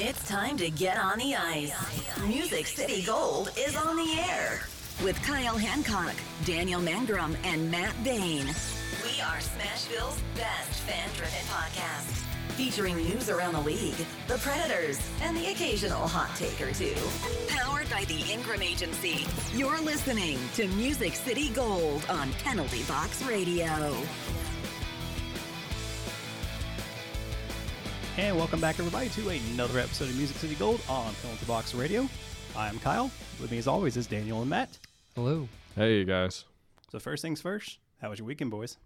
It's time to get on the ice. Music City Gold is on the air with Kyle Hancock, Daniel Mangrum, and Matt Bain. We are Smashville's best fan driven podcast, featuring news around the league, the Predators, and the occasional hot take or two. Powered by the Ingram Agency. You're listening to Music City Gold on Penalty Box Radio. And welcome back, everybody, to another episode of Music City Gold on Penalty Box Radio. I'm Kyle. With me, as always, is Daniel and Matt. Hello. Hey, you guys. So, first things first, how was your weekend, boys?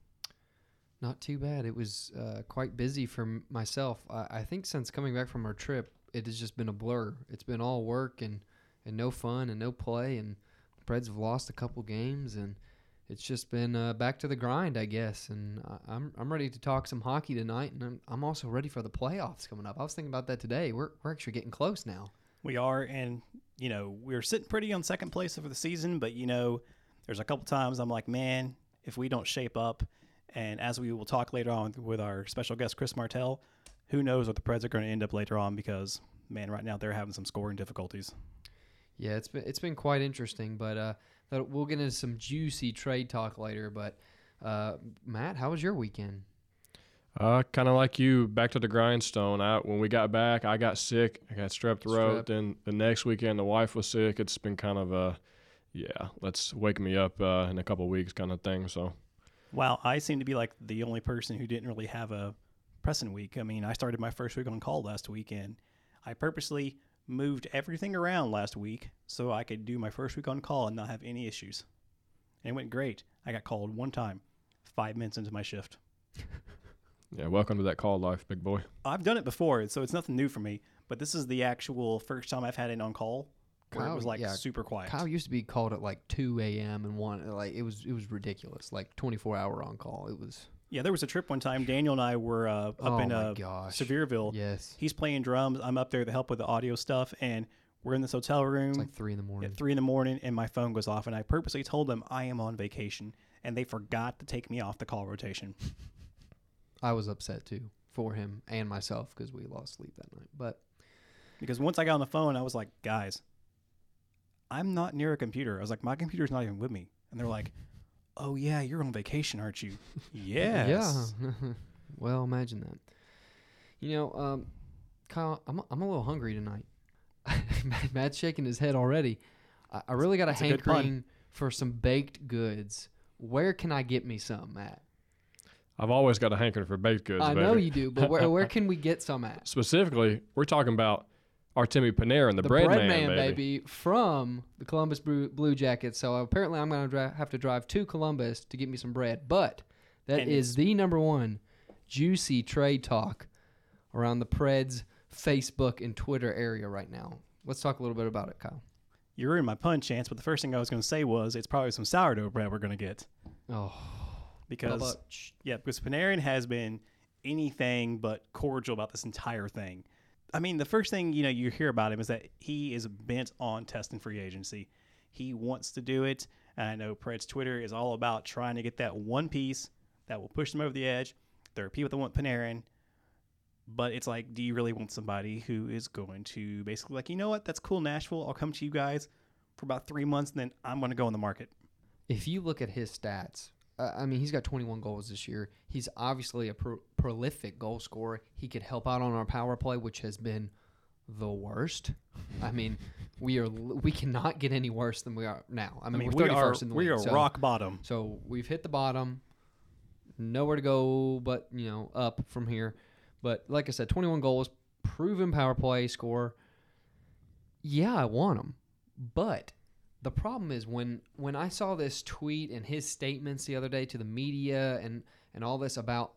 Not too bad. It was uh, quite busy for m- myself. I-, I think since coming back from our trip, it has just been a blur. It's been all work and, and no fun and no play. And the Preds have lost a couple games, and it's just been uh, back to the grind, I guess. And I- I'm, I'm ready to talk some hockey tonight, and I'm, I'm also ready for the playoffs coming up. I was thinking about that today. We're, we're actually getting close now. We are, and, you know, we're sitting pretty on second place over the season, but, you know, there's a couple times I'm like, man, if we don't shape up, and as we will talk later on with our special guest, Chris Martell, who knows what the Preds are going to end up later on because, man, right now they're having some scoring difficulties. Yeah, it's been it's been quite interesting, but uh, that- we'll get into some juicy trade talk later. But uh, Matt, how was your weekend? Uh, kind of like you, back to the grindstone. I, when we got back, I got sick. I got strep throat. Strep. Then the next weekend, the wife was sick. It's been kind of a, yeah, let's wake me up uh, in a couple weeks kind of thing. So, Wow, I seem to be like the only person who didn't really have a pressing week. I mean, I started my first week on call last weekend. I purposely moved everything around last week so I could do my first week on call and not have any issues. And it went great. I got called one time, five minutes into my shift. yeah, welcome to that call life, big boy. I've done it before, so it's nothing new for me. But this is the actual first time I've had it on call where it Kyle, was like yeah, super quiet. Kyle used to be called at like two a.m. and one like it was it was ridiculous. Like twenty four hour on call. It was Yeah, there was a trip one time. Daniel and I were uh, up Oh in uh, gosh. Sevierville. Yes. He's playing drums. I'm up there to help with the audio stuff, and we're in this hotel room like three in the morning. at three in the morning, and my phone goes off. And I purposely told them I am on vacation, and they forgot to take me off the call rotation. I was upset too for him and myself because we lost sleep that night. But Because once I got on the phone, I was like, guys, I'm not near a computer. I was like, my computer's not even with me. And they're like, oh, yeah, you're on vacation, aren't you? yes. yeah, well, imagine that. You know, um, Kyle, I'm I'm a little hungry tonight. Matt's shaking his head already. I, I really got a That's a hankering for some baked goods. Where can I get me some, Matt? I've always got a hankering for baked goods. I know you do, but where where can we get some at? Specifically, we're talking about Artemi Panarin, the, The bread, bread, man, man, baby. baby. from the Columbus Blue, Blue Jackets. So apparently, I'm going to dri- have to drive to Columbus to get me some bread. But that And is the number one juicy trade talk around the Preds Facebook and Twitter area right now. Let's talk a little bit about it, Kyle. You ruined my pun chance, but the first thing I was going to say was it's probably some sourdough bread we're going to get. Oh, Because, yeah, because Panarin has been anything but cordial about this entire thing. I mean, the first thing, you know, you hear about him is that he is bent on testing free agency. He wants to do it. And I know Pred's Twitter is all about trying to get that one piece that will push them over the edge. There are people that want Panarin, but it's like, do you really want somebody who is going to basically like, you know what, that's cool, Nashville. I'll come to you guys for about three months, and then I'm going to go on the market. if you look at his stats, uh, I mean, he's got 21 goals this year. He's obviously a pro- prolific goal scorer. He could help out on our power play, which has been the worst. I mean, we are we cannot get any worse than we are now. I mean, I mean, we're we 31st are in the we league, are so- rock bottom. So we've hit the bottom. Nowhere to go but you know up from here. But like I said, 21 goals, proven power play score. Yeah, I want him, but the problem is when when I saw this tweet and his statements the other day to the media and and all this about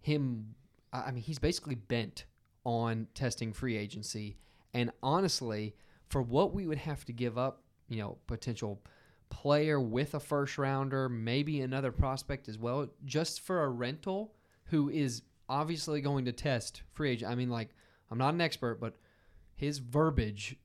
him. I mean, he's basically bent on testing free agency. And honestly, for what we would have to give up, you know, potential player with a first rounder, maybe another prospect as well, just for a rental who is obviously going to test free agent. I mean, like, I'm not an expert, but his verbiage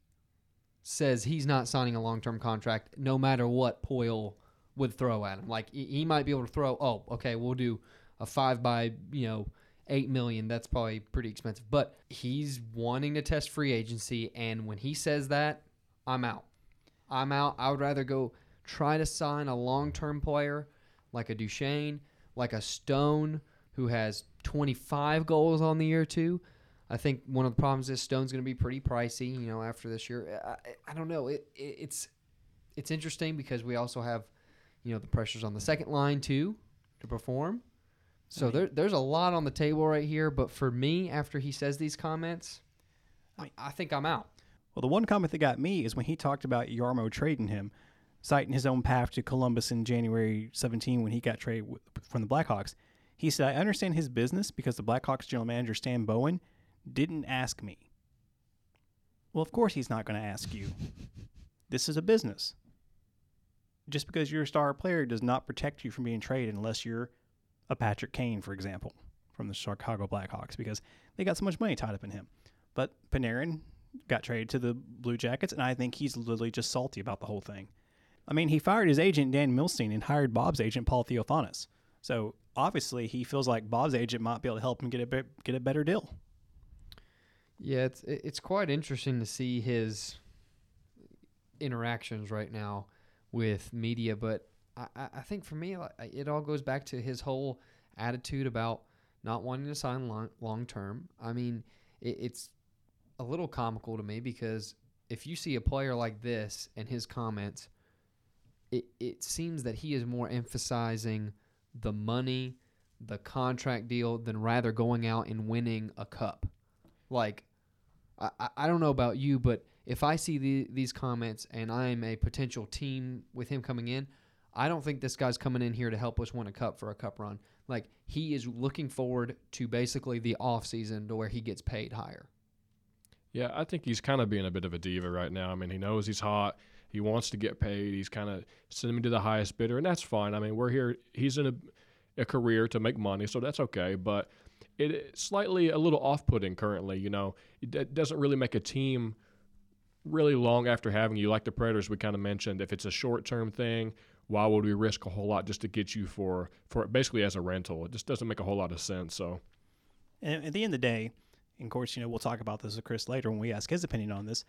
says he's not signing a long term contract no matter what Poile would throw at him. Like he, might be able to throw, oh, okay, we'll do a five by, you know, eight million. That's probably pretty expensive. But he's wanting to test free agency, and when he says that, I'm out. I'm out. I would rather go try to sign a long term player like a Duchene, like a Stone, who has 25 goals on the year too. I think one of the problems is Stone's going to be pretty pricey. You know, after this year, I, I don't know. It, it it's it's interesting because we also have, you know, the pressures on the second line too to perform. So I mean- there, there's a lot on the table right here. But for me, after he says these comments, I mean- I think I'm out. Well, the one comment that got me is when he talked about Jarmo trading him, citing his own path to Columbus in January 17 when he got traded from the Blackhawks. He said, I understand his business because the Blackhawks general manager, Stan Bowman, didn't ask me. Well, of course he's not going to ask you. This is a business. Just because you're a star player does not protect you from being traded unless you're a Patrick Kane, for example, from the Chicago Blackhawks, because they got so much money tied up in him. But Panarin got traded to the Blue Jackets, and I think he's literally just salty about the whole thing. I mean, he fired his agent Dan Milstein and hired Bob's agent Paul Theofanous. So obviously, he feels like Bob's agent might be able to help him get a be- get a better deal. Yeah, it's it's quite interesting to see his interactions right now with media, but I, I think for me it all goes back to his whole attitude about not wanting to sign long long term. I mean, it, it's a little comical to me because if you see a player like this and his comments, it it seems that he is more emphasizing the money, the contract deal, than rather going out and winning a cup. Like, I, I- don't know about you, but if I see the, these comments and I'm a potential team with him coming in, I don't think this guy's coming in here to help us win a cup for a cup run. Like, he is looking forward to basically the off season to where he gets paid higher. Yeah, I think he's kind of being a bit of a diva right now. I mean, he knows he's hot. He wants to get paid. He's kind of sending me to the highest bidder, and that's fine. I mean, we're here. He's in a, a career to make money, so that's okay. But it's slightly a little off-putting currently. You know, it doesn't really make a team really long after having you. Like the Predators, we kind of mentioned, if it's a short-term thing, why would we risk a whole lot just to get you for for basically as a rental? It just doesn't make a whole lot of sense. So. And at the end of the day, and of course, you know, we'll talk about this with Chris later when we ask his opinion on this.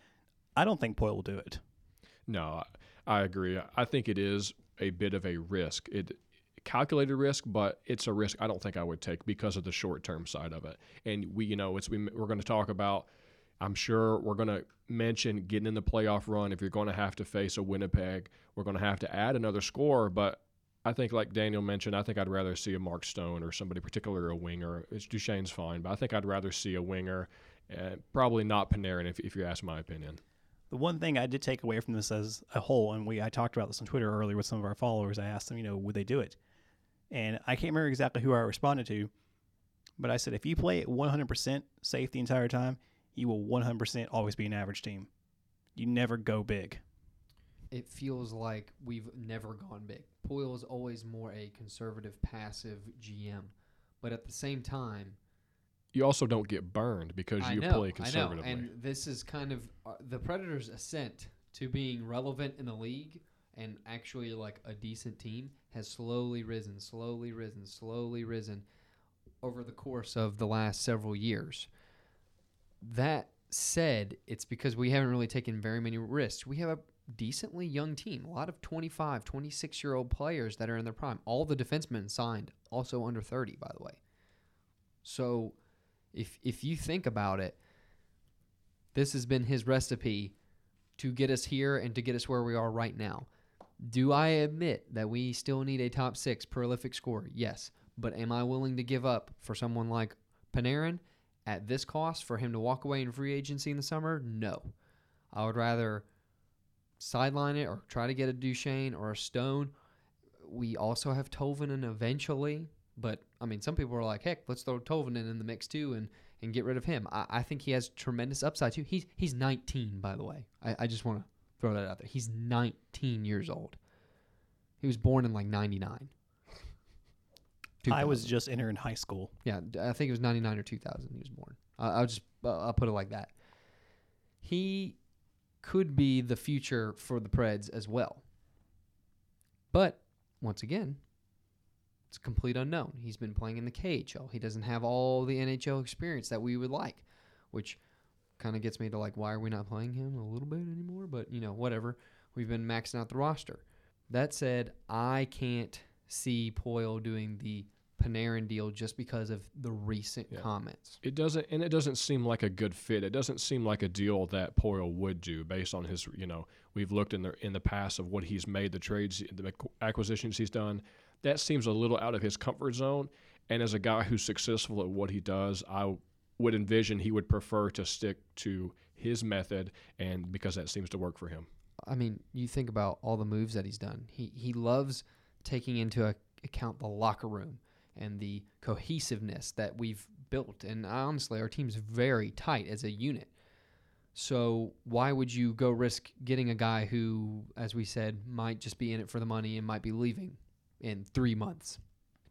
I don't think Poile will do it. No, I I agree. I think it is a bit of a risk. It calculated risk, but it's a risk I don't think I would take because of the short term side of it. And we, you know, it's we, we're going to talk about. I'm sure we're going to mention getting in the playoff run. If you're going to have to face a Winnipeg, we're going to have to add another score. But I think, like Daniel mentioned, I think I'd rather see a Mark Stone or somebody, particularly a winger. It's Duchene's fine, but I think I'd rather see a winger, and probably not Panarin, if, if you ask my opinion. The one thing I did take away from this as a whole, and we I talked about this on Twitter earlier with some of our followers. I asked them, you know, would they do it? And I can't remember exactly who I responded to, but I said if you play it 100% safe the entire time, you will 100% always be an average team. You never go big. It feels like we've never gone big. Poile is always more a conservative, passive GM. But at the same time, You also don't get burned because I you know, play conservatively. I know, and this is kind of uh, the Predators' ascent to being relevant in the league and actually like a decent team has slowly risen, slowly risen, slowly risen over the course of the last several years. That said, it's because we haven't really taken very many risks. We have a decently young team, a lot of 25, 26 year old players that are in their prime. All the defensemen signed, also under 30, by the way. So if if you think about it, this has been his recipe to get us here and to get us where we are right now. Do I admit that we still need a top six prolific scorer? Yes. But am I willing to give up for someone like Panarin at this cost for him to walk away in free agency in the summer? No. I would rather sideline it or try to get a Duchene or a Stone. We also have Tolvanen eventually, but I mean, some people are like, heck, let's throw Tolvanen in the mix too and, and get rid of him. I, I think he has tremendous upside too. He's he's 19, by the way. I, I just want to throw that out there. He's 19 years old. He was born in like 99. I was just entering high school. Yeah, I think it was 99 or 2000 he was born. I I'll just uh, I'll put it like that. He could be the future for the Preds as well. But once again, it's a complete unknown. He's been playing in the KHL. He doesn't have all the NHL experience that we would like, which kind of gets me to like, why are we not playing him a little bit anymore? But, you know, whatever. We've been maxing out the roster. That said, I can't see Poile doing the Panarin deal just because of the recent Yeah. comments. It doesn't, and it doesn't seem like a good fit. It doesn't seem like a deal that Poile would do based on his. You know, we've looked in the in the past of what he's made, the trades, the acquisitions he's done. That seems a little out of his comfort zone. And as a guy who's successful at what he does, I would envision he would prefer to stick to his method, and because that seems to work for him. I mean, you think about all the moves that he's done. He he loves taking into account the locker room and the cohesiveness that we've built. And honestly, our team's very tight as a unit. So why would you go risk getting a guy who, as we said, might just be in it for the money and might be leaving in three months?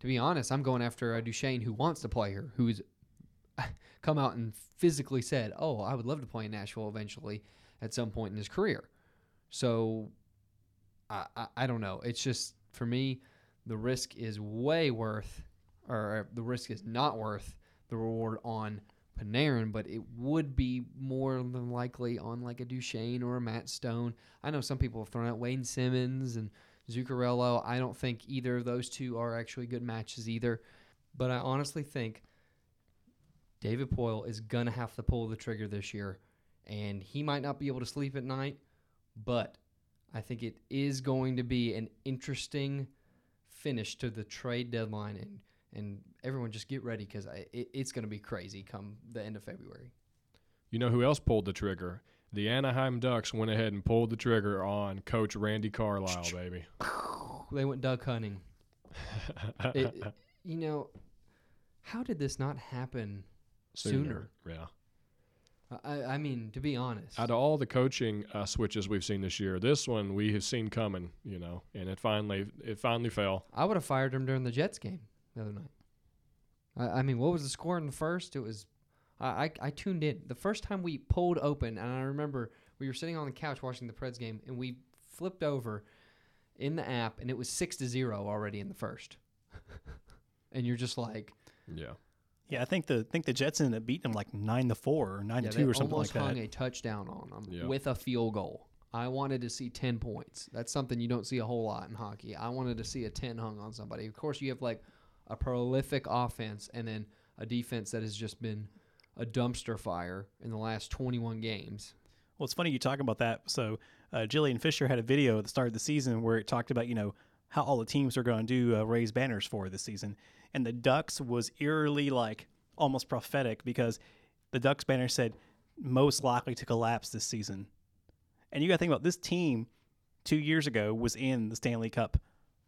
To be honest, I'm going after a Duchene who wants to play here, who's come out and physically said, "Oh, I would love to play in Nashville eventually at some point in his career." So I, I, I don't know. It's just for me, the risk is way worth, or the risk is not worth the reward on Panarin, but it would be more than likely on like a Duchene or a Matt Stone. I know some people have thrown out Wayne Simmonds and Zuccarello. I don't think either of those two are actually good matches either. But I honestly think David Poile is going to have to pull the trigger this year. And he might not be able to sleep at night, but I think it is going to be an interesting finish to the trade deadline. And, and everyone just get ready because it, it's going to be crazy come the end of February. You know who else pulled the trigger? The Anaheim Ducks went ahead and pulled the trigger on Coach Randy Carlyle, baby. They went duck hunting. It, you know, how did this not happen sooner? Yeah. I, I mean, to be honest, Out of all the coaching uh, switches we've seen this year, this one we have seen coming, you know, and it finally it finally fell. I would have fired him during the Jets game the other night. I, I mean, what was the score in the first? It was, I, I, I tuned in. The first time we pulled open, and I remember we were sitting on the couch watching the Preds game, and we flipped over in the app, and it was six to zero already in the first. and you're just like, Yeah. Yeah, I think the think the Jets ended up beating them like nine to four or nine yeah, to two or something like that. almost like hung that. a touchdown on them Yeah. with a field goal. I wanted to see 10 points. That's something you don't see a whole lot in hockey. I wanted to see a 10 hung on somebody. Of course, you have like a prolific offense and then a defense that has just been a dumpster fire in the last 21 games. Well, it's funny you talk about that. So, uh, Jillian Fisher had a video at the start of the season where it talked about, you know, how all the teams are going to do uh, raise banners for this season. And the Ducks was eerily like almost prophetic because the Ducks banner said most likely to collapse this season. And you got to think about this team two years ago was in the Stanley Cup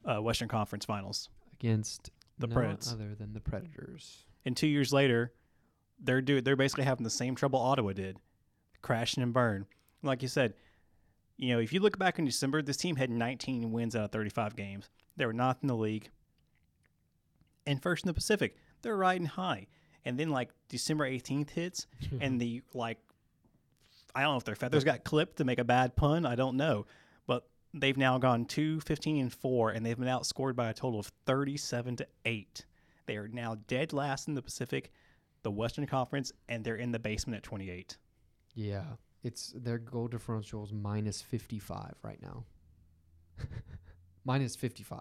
uh, Western Conference Finals. Against The no Preds. other than the Predators. And two years later, they're do they're basically having the same trouble Ottawa did, crashing and burn. Like you said, you know, if you look back in December, this team had 19 wins out of 35 games. They were not in the league. And first in the Pacific, they're riding high. And then like December 18th hits, and the like, I don't know if their feathers got clipped to make a bad pun. I don't know, but they've now gone 2 15 and 4 and they've been outscored by a total of 37 to 8 they are now dead last in the pacific the western conference and they're in the basement at 28 Yeah. It's their goal differential is minus 55 right now. minus 55.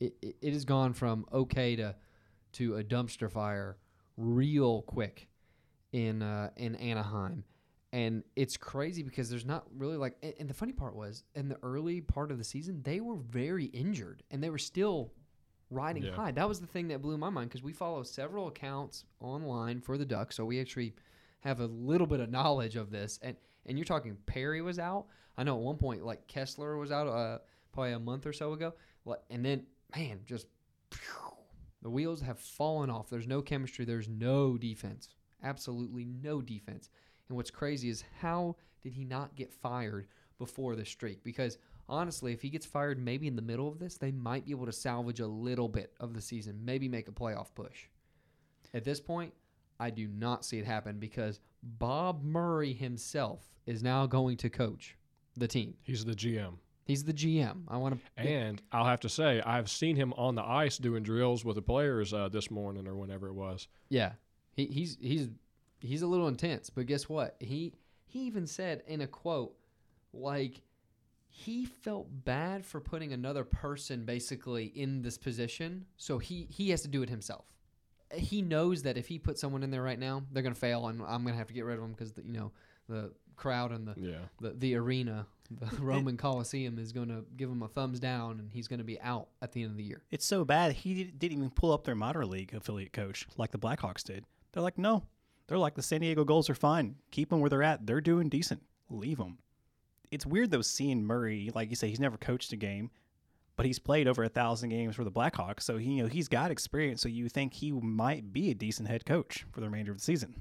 It, it, it has gone from okay to to a dumpster fire real quick in uh, in Anaheim. And it's crazy because there's not really like and, and the funny part was in the early part of the season they were very injured and they were still riding Yeah. high. That was the thing that blew my mind because we follow several accounts online for the Ducks, so we actually have a little bit of knowledge of this. And and you're talking Perry was out. I know at one point like Kesler was out uh, probably a month or so ago. And then man, just the wheels have fallen off. There's no chemistry. There's no defense. Absolutely no defense. And what's crazy is how did he not get fired before the streak? Because honestly, if he gets fired maybe in the middle of this, they might be able to salvage a little bit of the season, maybe make a playoff push. At this point, I do not see it happen because Bob Murray himself is now going to coach the team. He's the GM. He's the GM. I want to. And I'll have to say, I've seen him on the ice doing drills with the players uh, this morning or whenever it was. Yeah, he, he's he's he's a little intense. But guess what? He he even said in a quote, like he felt bad for putting another person basically in this position, so he he has to do it himself. He knows that if he puts someone in there right now, they're gonna fail, and I'm gonna have to get rid of them because you know the crowd and the Yeah. the, the arena, the Roman Coliseum is going to give him a thumbs down, and he's going to be out at the end of the year. It's so bad he didn't even pull up their minor league affiliate coach like the Blackhawks did. They're like, no, they're like the San Diego Gulls are fine. Keep them where they're at. They're doing decent. Leave them. It's weird though seeing Murray, like you say, he's never coached a game, but he's played over a thousand games for the Blackhawks, so he you know he's got experience. So you think he might be a decent head coach for the remainder of the season.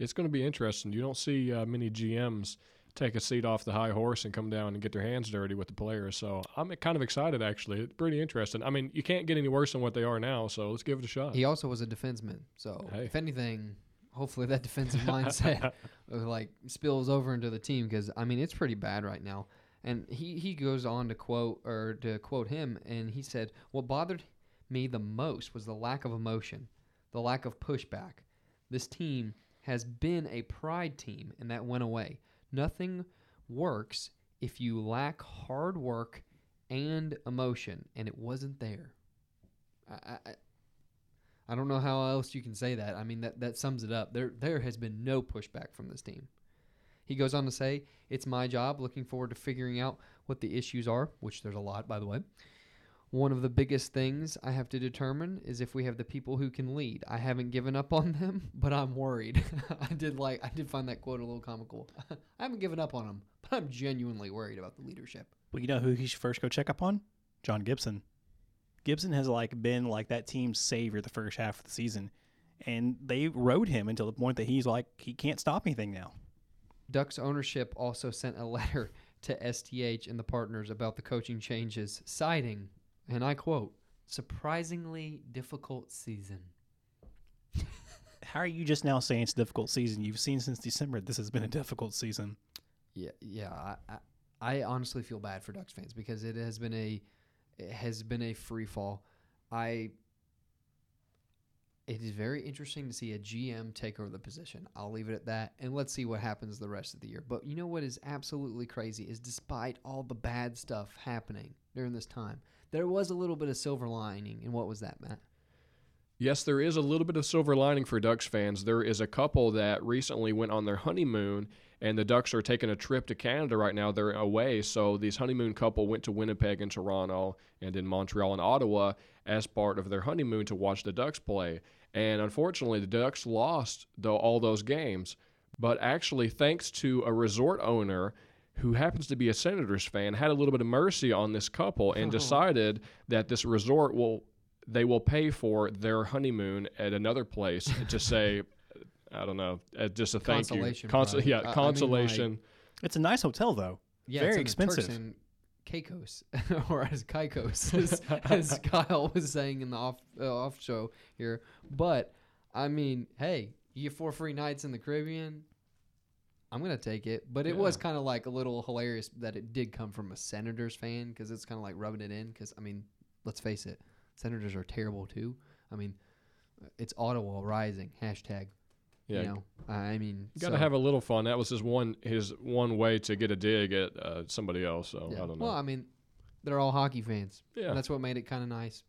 It's going to be interesting. You don't see uh, many GMs take a seat off the high horse and come down and get their hands dirty with the players. So I'm kind of excited, actually. It's pretty interesting. I mean, you can't get any worse than what they are now, so let's give it a shot. He also was a defenseman, so Hey. if anything, hopefully that defensive mindset uh, like spills over into the team because I mean it's pretty bad right now. And he he goes on to quote or to quote him, and he said, "What bothered me the most was the lack of emotion, the lack of pushback. This team has been a pride team, and that went away. Nothing works if you lack hard work and emotion, and it wasn't there." I, I, I don't know how else you can say that. I mean, that, that sums it up. There, there has been no pushback from this team. He goes on to say, It's my job. Looking forward to figuring out what the issues are, which there's a lot, by the way. One of the biggest things I have to determine is if we have the people who can lead. I haven't given up on them, but I'm worried. I did like I did find that quote a little comical. I haven't given up on them, but I'm genuinely worried about the leadership. Well, you know who he should first go check up on? John Gibson. Gibson has like been like that team's savior the first half of the season, and they rode him until the point that he's like he can't stop anything now. Ducks ownership also sent a letter to STH and the partners about the coaching changes, citing, and I quote, surprisingly difficult season. How are you just now saying it's a difficult season? You've seen since December this has been a difficult season. Yeah, yeah. I, I, I honestly feel bad for Ducks fans because it has been a it has been a free fall. I it is very interesting to see a GM take over the position. I'll leave it at that, and let's see what happens the rest of the year. But you know what is absolutely crazy is despite all the bad stuff happening during this time, there was a little bit of silver lining. And what was that, Matt? Yes, there is a little bit of silver lining for Ducks fans. There is a couple that recently went on their honeymoon, and the Ducks are taking a trip to Canada right now. They're away, so this honeymoon couple went to Winnipeg and Toronto, and in Montreal and Ottawa as part of their honeymoon to watch the Ducks play. And unfortunately, the Ducks lost though all those games. But actually, thanks to a resort owner who happens to be a Senators fan, had a little bit of mercy on this couple and decided that this resort will they will pay for their honeymoon at another place to say, I don't know, uh, just a thank Consolation you, Conso- prize. yeah, I- I mean, consolation. It's a nice hotel though. Yeah, Very it's in the expensive. Caicos, or as Caicos, as, as Kyle was saying in the off uh, off show here. But I mean, hey, you get four free nights in the Caribbean. I'm gonna take it, but it was kind of like a little hilarious that it did come from a Senators fan because it's kind of like rubbing it in. Because I mean, let's face it, Senators are terrible too. I mean, it's Ottawa rising hashtag. Yeah, You know, I mean, got to so- have a little fun. That was his one his one way to get a dig at uh, somebody else. So Yeah. I don't know. Well, I mean, they're all hockey fans. Yeah. And that's what made it kind of nice.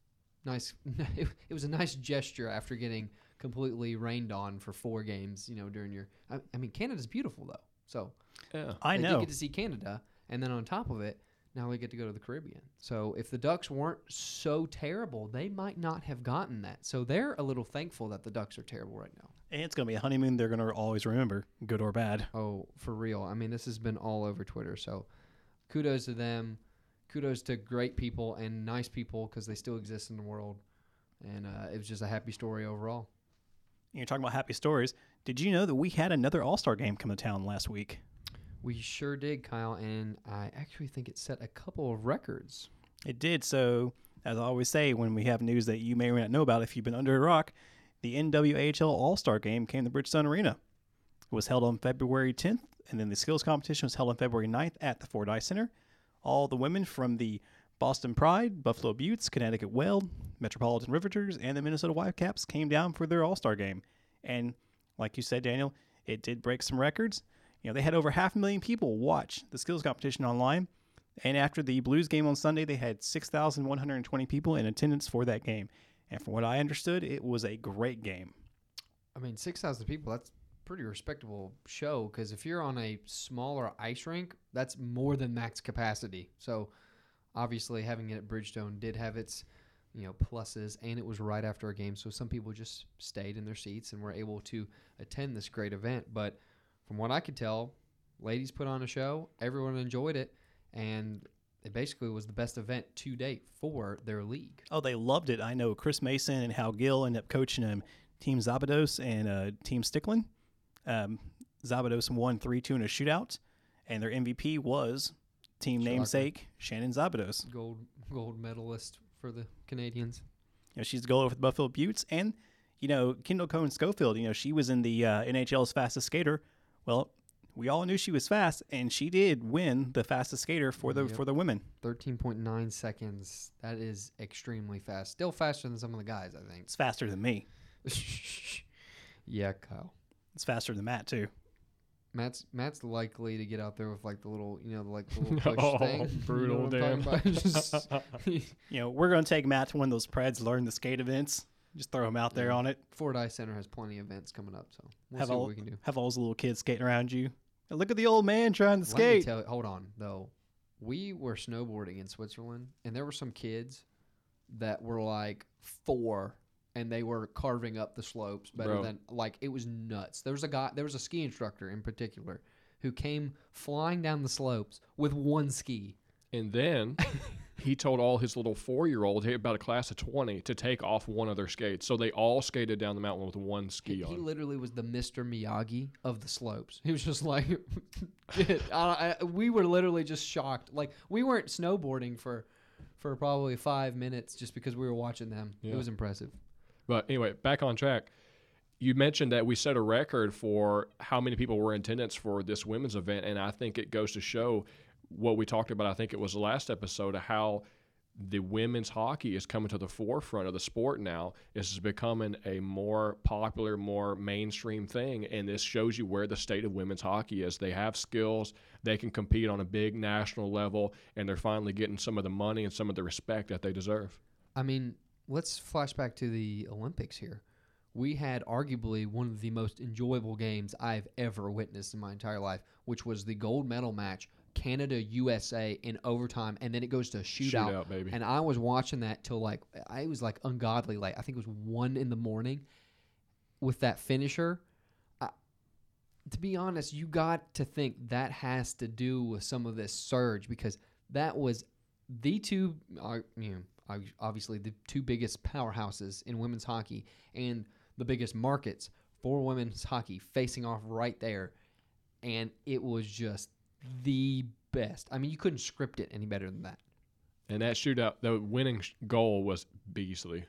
Nice. it, it was a nice gesture after getting completely rained on for four games. You know, during your. I, I mean, Canada's beautiful though. So yeah. I they know. did get to see Canada, and then on top of it, now we get to go to the Caribbean. So if the Ducks weren't so terrible, they might not have gotten that. So they're a little thankful that the Ducks are terrible right now. And it's gonna be a honeymoon they're gonna always remember, good or bad. Oh, for real. I mean, this has been all over Twitter. So kudos to them. Kudos to great people and nice people because they still exist in the world. And uh, it was just a happy story overall. You're talking about happy stories. Did you know that we had another All Star game come to town last week? We sure did, Kyle. And I actually think it set a couple of records. It did. So, as I always say, when we have news that you may or may not know about if you've been under a rock, the NWHL All Star Game came to Bridgestone Arena. It was held on February 10th, and then the skills competition was held on February 9th at the Ford Ice Center. All the women from the Boston Pride, Buffalo Beauts, Connecticut Whale, Metropolitan Riveters, and the Minnesota Whitecaps came down for their All Star game. And like you said, Daniel, it did break some records. You know, they had over half a million people watch the skills competition online. And after the Blues game on Sunday, they had 6,120 people in attendance for that game. And from what I understood, it was a great game. I mean, six thousand people. That's pretty respectable show because if you're on a smaller ice rink, that's more than max capacity. So obviously, having it at Bridgestone did have its you know pluses, and it was right after a game, so some people just stayed in their seats and were able to attend this great event. But from what I could tell, ladies put on a show. Everyone enjoyed it, and it basically was the best event to date for their league. Oh, they loved it. I know Chris Mason and Hal Gill ended up coaching them, Team Szabados and uh, Team Stecklein. Um, Szabados won 3 2 in a shootout, and their MVP was team Shocker. namesake Shannon Szabados. Gold gold medalist for the Canadians. You know, she's the goalie for the Buffalo Beauts. And, you know, Kendall Coyne Schofield, you know, she was in the uh, NHL's fastest skater. Well, we all knew she was fast, and she did win the fastest skater for the Yep. for the women. 13.9 seconds. That is extremely fast. Still faster than some of the guys, I think. It's faster than me. yeah, Kyle. It's faster than Matt too. Matt's Matt's likely to get out there with like the little, you know, like the little push Oh, thing. brutal, you know what I'm talking about? Just- You know, we're going to take Matt to one of those Preds, learn the skate events, just throw them out there Yeah. on it. Ford Ice Center has plenty of events coming up, so we'll have see all what we can do. have all those little kids skating around you. And look at the old man trying to Let me skate. tell you, hold on though. We were snowboarding in Switzerland, and there were some kids that were like four, and they were carving up the slopes better Bro. than like it was nuts. There was a guy, there was a ski instructor in particular, who came flying down the slopes with one ski. And then he told all his little four year old, about a class of 20, to take off one of their skates. So they all skated down the mountain with one ski He, he literally was the Mr. Miyagi of the slopes. He was just like, I, I, we were literally just shocked. Like we weren't snowboarding for for probably five minutes just because we were watching them. It was impressive. But anyway, back on track. You mentioned that we set a record for how many people were in attendance for this women's event, and I think it goes to show what we talked about. I think it was the last episode of how the women's hockey is coming to the forefront of the sport now. This is becoming a more popular, more mainstream thing, and this shows you where the state of women's hockey is. They have skills, they can compete on a big national level, and they're finally getting some of the money and some of the respect that they deserve. I mean, let's flash back to the Olympics here. We had arguably one of the most enjoyable games I've ever witnessed in my entire life, which was the gold medal match, Canada USA in overtime, and then it goes to a shootout. Shootout, baby. And I was watching that till like I was like ungodly late. I think it was one in the morning with that finisher. I, to be honest, you got to think that has to do with some of this surge because that was the two, uh, you know, obviously the two biggest powerhouses in women's hockey and the biggest markets for women's hockey facing off right there, and it was just the best. I mean, you couldn't script it any better than that. And that shootout, the winning sh- goal was beastly.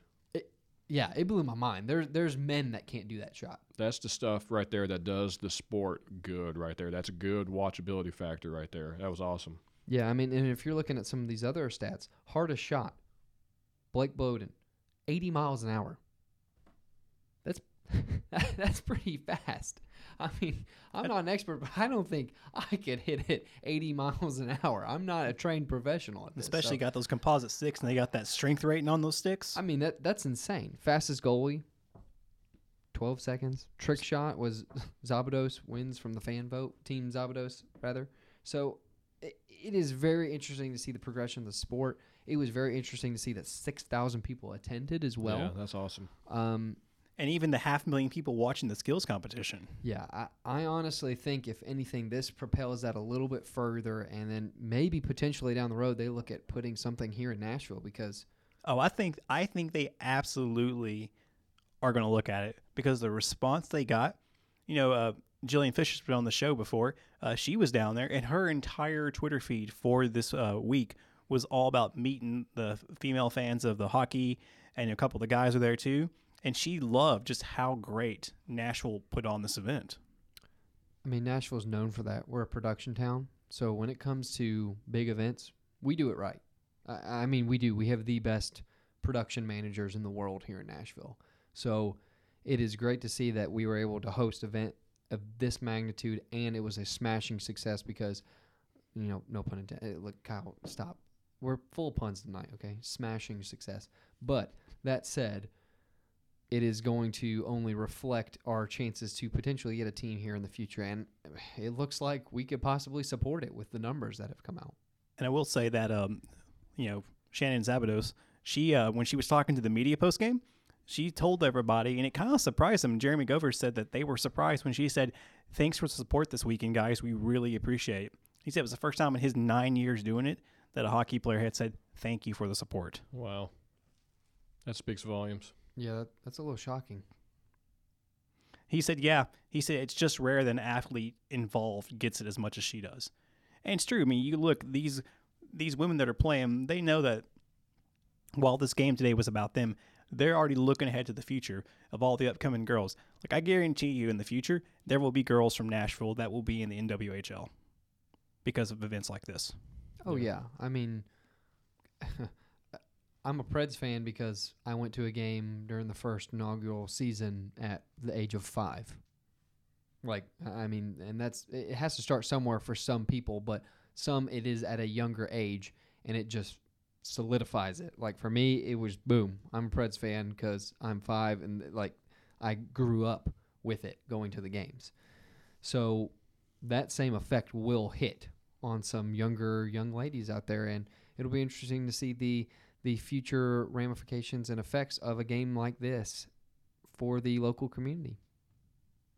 Yeah, it blew my mind. There's there's men that can't do that shot. That's the stuff right there that does the sport good right there. That's a good watchability factor right there. That was awesome. Yeah, I mean, and if you're looking at some of these other stats, hardest shot, Blake Bolden, 80 miles an hour. That's that's pretty fast. I mean, I'm not an expert, but I don't think I could hit it 80 miles an hour. I'm not a trained professional at this. Especially so- got those composite sticks, and they got that strength rating on those sticks. I mean, that that's insane. Fastest goalie, 12 seconds. Trick shot was Szabados wins from the fan vote, Team Szabados, rather. So it, it is very interesting to see the progression of the sport. It was very interesting to see that 6,000 people attended as well. yeah, that's awesome. Um, and even the half million people watching the skills competition. yeah, I, I honestly think, if anything, this propels that a little bit further, and then maybe potentially down the road, they look at putting something here in Nashville because Oh, I think I think they absolutely are going to look at it because the response they got. You know, uh, Jillian Fisher's been on the show before. Uh, she was down there, and her entire Twitter feed for this uh, week was all about meeting the female fans of the hockey, and a couple of the guys were there too. And she loved just how great Nashville put on this event. I mean, Nashville's known for that. We're a production town. So when it comes to big events, We do it right. I, mean, we do. We have the best production managers in the world here in Nashville. So it is great to see that we were able to host event of this magnitude and it was a smashing success because you know, no pun intended. Eh, look, Kyle, stop. We're full puns tonight, okay? Smashing success. But that said, it is going to only reflect our chances to potentially get a team here in the future. And it looks like we could possibly support it with the numbers that have come out. And I will say that, um, you know, Shannon Szabados, she, uh, when she was talking to the media post game, she told everybody, and it kind of surprised them. Jeremy Gover said that they were surprised when she said, Thanks for the support this weekend, guys. We really appreciate it. He said it was the first time in his nine years doing it that a hockey player had said, Thank you for the support. Wow. That speaks volumes. Yeah, that, that's a little shocking. He said, Yeah. He said it's just rare that an athlete involved gets it as much as she does. And it's true. I mean, you look, these these women that are playing, they know that while this game today was about them, they're already looking ahead to the future of all the upcoming girls. Like I guarantee you in the future, there will be girls from Nashville that will be in the NWHL because of events like this. Oh yeah, I mean, I'm a Preds fan because I went to a game during the first inaugural season at the age of five. Like, I mean, and that's it has to start somewhere for some people, but some it is at a younger age, and it just solidifies it. Like for me, it was boom. I'm a Preds fan because I'm five, and like I grew up with it going to the games. So that same effect will hit on some younger young ladies out there, and it'll be interesting to see the the future ramifications and effects of a game like this for the local community.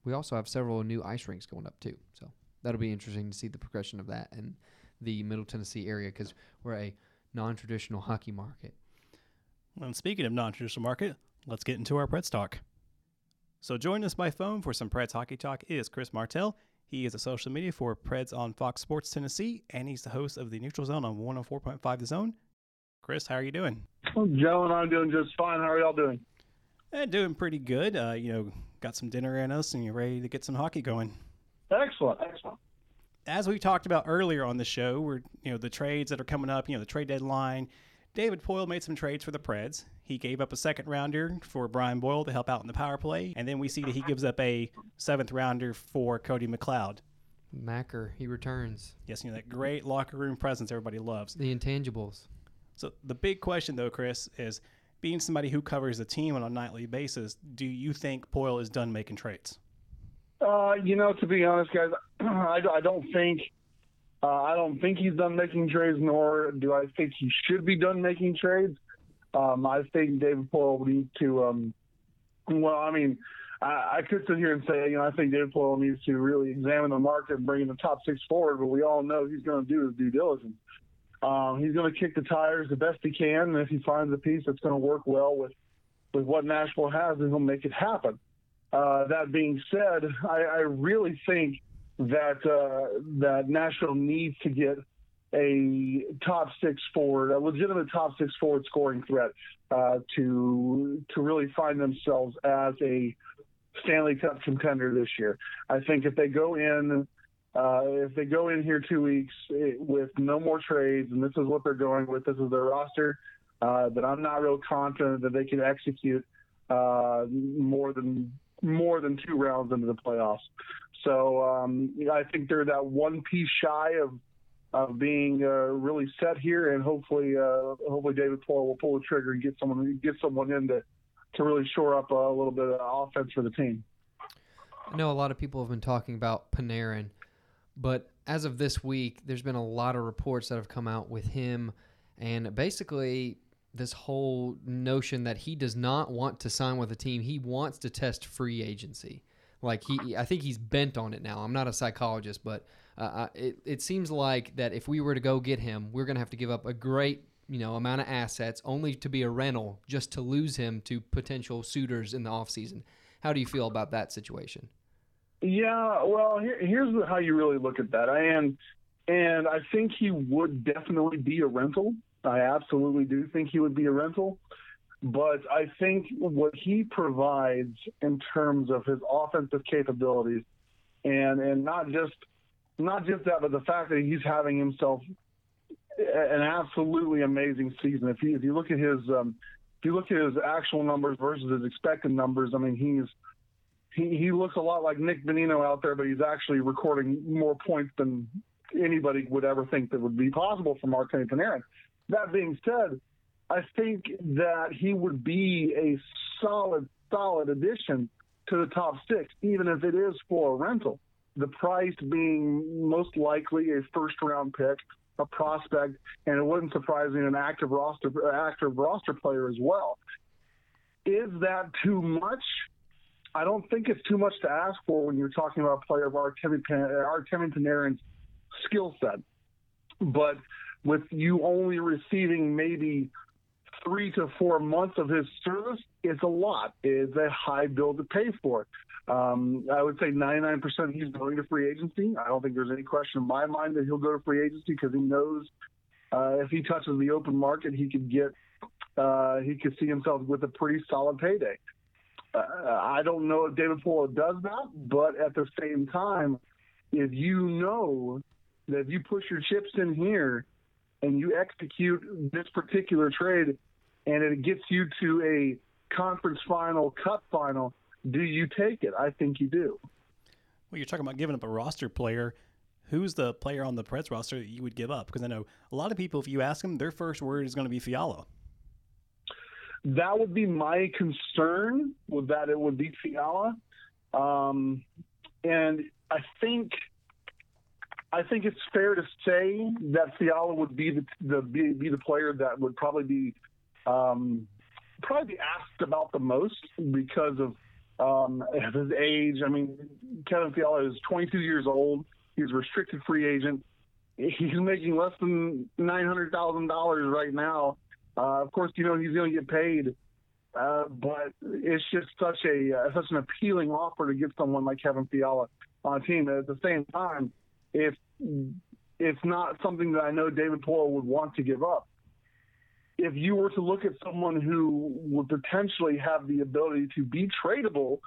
We also have several new ice rinks going up too, so that'll be interesting to see the progression of that in the Middle Tennessee area because we're a non-traditional hockey market. And speaking of non-traditional market, let's get into our Preds talk. So joining us by phone for some Preds hockey talk is Chris Martell. He is a social media for Preds on Fox Sports Tennessee, and he's the host of the Neutral Zone on 104.5 The Zone. Chris, how are you doing? Well, Joe and I'm doing just fine. How are y'all doing? Eh, doing pretty good. Uh, you know, got some dinner in us, and you're ready to get some hockey going. Excellent, excellent. As we talked about earlier on the show, we're you know the trades that are coming up. You know, the trade deadline. David Poile made some trades for the Preds. He gave up a second rounder for Brian Boyle to help out in the power play, and then we see that he gives up a seventh rounder for Cody McLeod. Macker, he returns. Yes, you know that great locker room presence everybody loves. The intangibles. So the big question, though, Chris, is being somebody who covers the team on a nightly basis. Do you think Poile is done making trades? Uh, you know, to be honest, guys, I, I don't think uh, I don't think he's done making trades, nor do I think he should be done making trades. Um, I think David Poile needs to. Um, well, I mean, I, I could sit here and say, you know, I think David Poile needs to really examine the market and bring in the top six forward, but we all know he's going to do his due diligence. Um, he's going to kick the tires the best he can, and if he finds a piece that's going to work well with with what Nashville has, then he'll make it happen. Uh, that being said, I, I really think that uh, that Nashville needs to get a top six forward, a legitimate top six forward scoring threat uh, to to really find themselves as a Stanley Cup contender this year. I think if they go in. Uh, if they go in here two weeks eh, with no more trades, and this is what they're going with, this is their roster, uh, that I'm not real confident that they can execute uh, more than more than two rounds into the playoffs. So um, I think they're that one piece shy of of being uh, really set here, and hopefully, uh, hopefully David Poile will pull the trigger and get someone get someone in to to really shore up a little bit of offense for the team. I know a lot of people have been talking about Panarin, but as of this week, there's been a lot of reports that have come out with him, and basically this whole notion that he does not want to sign with a team. He wants to test free agency. Like he, I think he's bent on it now. I'm not a psychologist, but uh, it it seems like that if we were to go get him, we're gonna have to give up a great you know amount of assets only to be a rental, just to lose him to potential suitors in the offseason. How do you feel about that situation? Yeah, well, here, here's how you really look at that, and and I think he would definitely be a rental. I absolutely do think he would be a rental. But I think what he provides in terms of his offensive capabilities, and and not just not just that, but the fact that he's having himself an absolutely amazing season. If you if you look at his um, if you look at his actual numbers versus his expected numbers, I mean he's he, he looks a lot like Nick Bonino out there, but he's actually recording more points than anybody would ever think that would be possible for Artemi Panarin. That being said, I think that he would be a solid, solid addition to the top six, even if it is for a rental. The price being most likely a first round pick, a prospect, and it wouldn't surprise me an active roster active roster player as well. Is that too much? I don't think it's too much to ask for when you're talking about a player of Artemi, Artemi Panarin's skill set. But with you only receiving maybe three to four months of his service, it's a lot. It's a high bill to pay for. Um, I would say 99% he's going to free agency. I don't think there's any question in my mind that he'll go to free agency because he knows uh, if he touches the open market, he could get uh, he could see himself with a pretty solid payday. Uh, I don't know if David Poile does that, but at the same time, if you know that if you push your chips in here and you execute this particular trade and it gets you to a conference final, cup final, do you take it? I think you do. Well, you're talking about giving up a roster player. Who's the player on the Preds roster that you would give up? Because I know a lot of people, if you ask them, their first word is going to be Fiala that would be my concern with that it would be Fiala. Um, and I think I think it's fair to say that Fiala would be the, the be, be, the player that would probably be um, probably be asked about the most because of um, his age. I mean, Kevin Fiala is 22 years old. He's a restricted free agent. He's making less than nine hundred thousand dollars right now uh, of course, you know he's going to get paid, uh, but it's just such a uh, such an appealing offer to get someone like Kevin Fiala on a team. And at the same time, if it's not something that I know David Poile would want to give up. If you were to look at someone who would potentially have the ability to be tradable,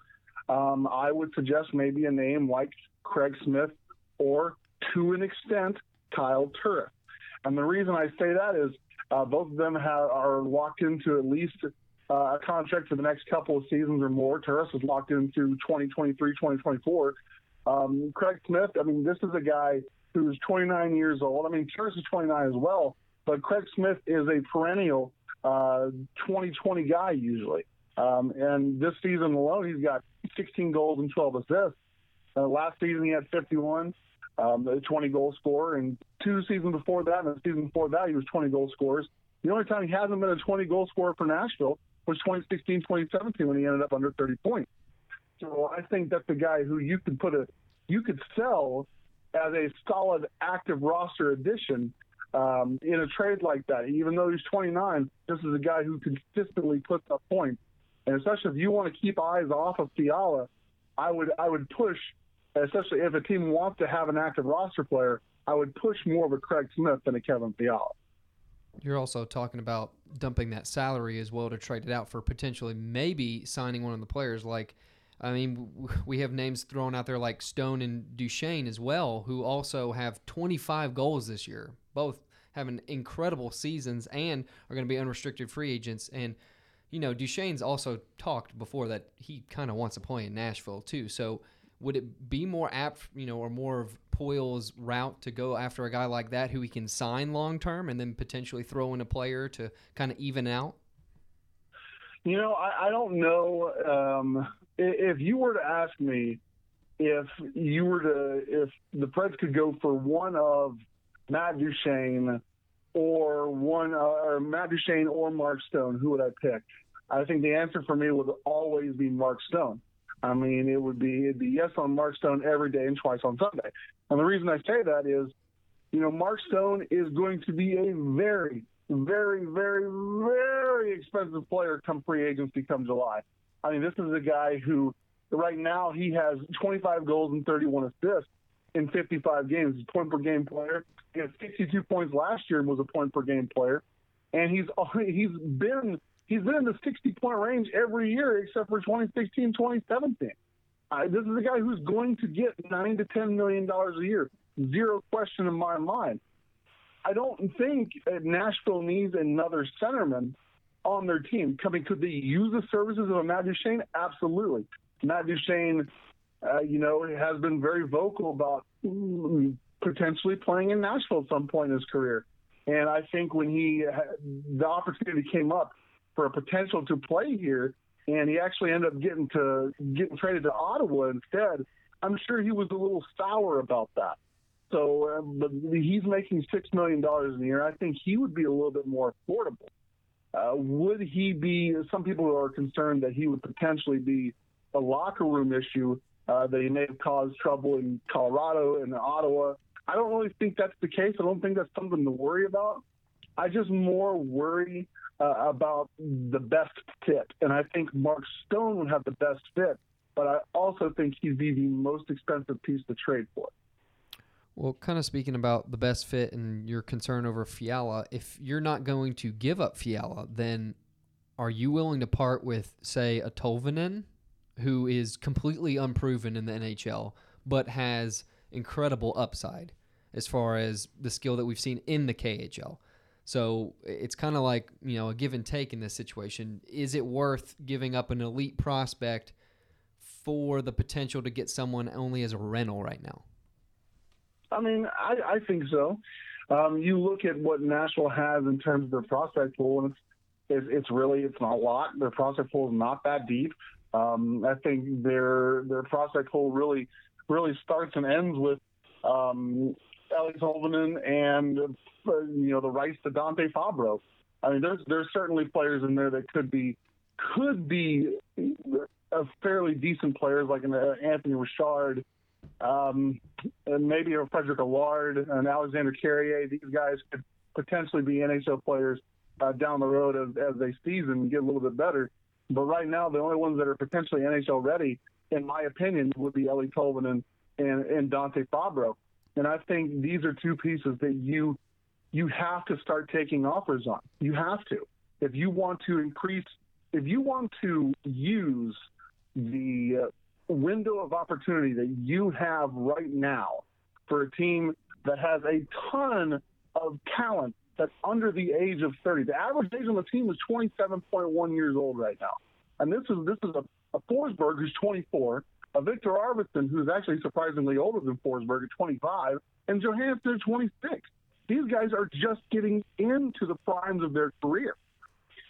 um, I would suggest maybe a name like Craig Smith or, to an extent, Kyle Turris. And the reason I say that is uh, both of them have, are locked into at least uh, a contract for the next couple of seasons or more. Turris is locked into 2023, 2024. Um, Craig Smith, I mean, this is a guy who's 29 years old. I mean, Turris is 29 as well, but Craig Smith is a perennial uh, 2020 guy usually. Um, and this season alone, he's got 16 goals and 12 assists. Uh, last season, he had 51 um, a 20 goal scorer. And two seasons before that, and the season before that, he was 20 goal scorers. The only time he hasn't been a 20 goal scorer for Nashville was 2016, 2017 when he ended up under 30 points. So I think that's a guy who you could put a, you could sell as a solid active roster addition um, in a trade like that. Even though he's 29, this is a guy who consistently puts up points. And especially if you want to keep eyes off of Fiala, I would I would push especially if a team wants to have an active roster player, I would push more of a Craig Smith than a Kevin Fiala. You're also talking about dumping that salary as well to trade it out for potentially maybe signing one of the players. Like, I mean, we have names thrown out there like Stone and Duchene as well, who also have 25 goals this year. Both having incredible seasons and are going to be unrestricted free agents. And, you know, Duchene's also talked before that he kind of wants to play in Nashville too. So, would it be more apt, you know, or more of Poile's route to go after a guy like that who he can sign long term and then potentially throw in a player to kind of even out? You know, I, I don't know. Um, if you were to ask me if you were to, if the Preds could go for one of Matt Duchene or one, uh, or Matt Duchene or Mark Stone, who would I pick? I think the answer for me would always be Mark Stone. I mean, it would be it'd be yes on Mark Stone every day and twice on Sunday. And the reason I say that is, you know, Mark Stone is going to be a very, very, very, very expensive player come free agency come July. I mean, this is a guy who right now he has 25 goals and 31 assists in 55 games. He's a point per game player. He had 62 points last year and was a point per game player. And he's he's been He's been in the 60 point range every year except for 2016, 2017. Uh, this is a guy who's going to get nine to ten million dollars a year, zero question in my mind. I don't think Nashville needs another centerman on their team. Coming, could they use the services of a Matt Duchene? Absolutely. Matt Duchene, uh, you know, has been very vocal about mm, potentially playing in Nashville at some point in his career. And I think when he the opportunity came up for a potential to play here, and he actually ended up getting to getting traded to Ottawa instead. I'm sure he was a little sour about that. So, uh, but he's making six million dollars a year. I think he would be a little bit more affordable. Uh, would he be? Some people are concerned that he would potentially be a locker room issue. Uh, that he may have caused trouble in Colorado and Ottawa. I don't really think that's the case. I don't think that's something to worry about. I just more worry uh, about the best fit. And I think Mark Stone would have the best fit, but I also think he'd be the most expensive piece to trade for. Well, kind of speaking about the best fit and your concern over Fiala, if you're not going to give up Fiala, then are you willing to part with, say, a Tolvanen, who is completely unproven in the NHL, but has incredible upside as far as the skill that we've seen in the KHL? So it's kind of like, you know, a give and take in this situation. Is it worth giving up an elite prospect for the potential to get someone only as a rental right now? I mean, I, I think so. Um, you look at what Nashville has in terms of their prospect pool, and it's it's, really it's not a lot. Their prospect pool is not that deep. Um, I think their their prospect pool really really starts and ends with um, Eeli Tolvanen and you know the rights to Dante Fabbro. I mean, there's there's certainly players in there that could be could be a fairly decent players like an uh, Anthony Richard, um, and maybe a Frederick Allard and Alexander Carrier. These guys could potentially be NHL players uh, down the road as, as they season get a little bit better. But right now, the only ones that are potentially NHL ready, in my opinion, would be Eeli Tolvanen and, and Dante Fabbro. And I think these are two pieces that you you have to start taking offers on. You have to. If you want to increase, if you want to use the uh, window of opportunity that you have right now for a team that has a ton of talent that's under the age of 30. The average age on the team is 27.1 years old right now. And this is this is a, a Forsberg who's 24, a Viktor Arvidsson who's actually surprisingly older than Forsberg at 25, and Johansen at 26. These guys are just getting into the primes of their career.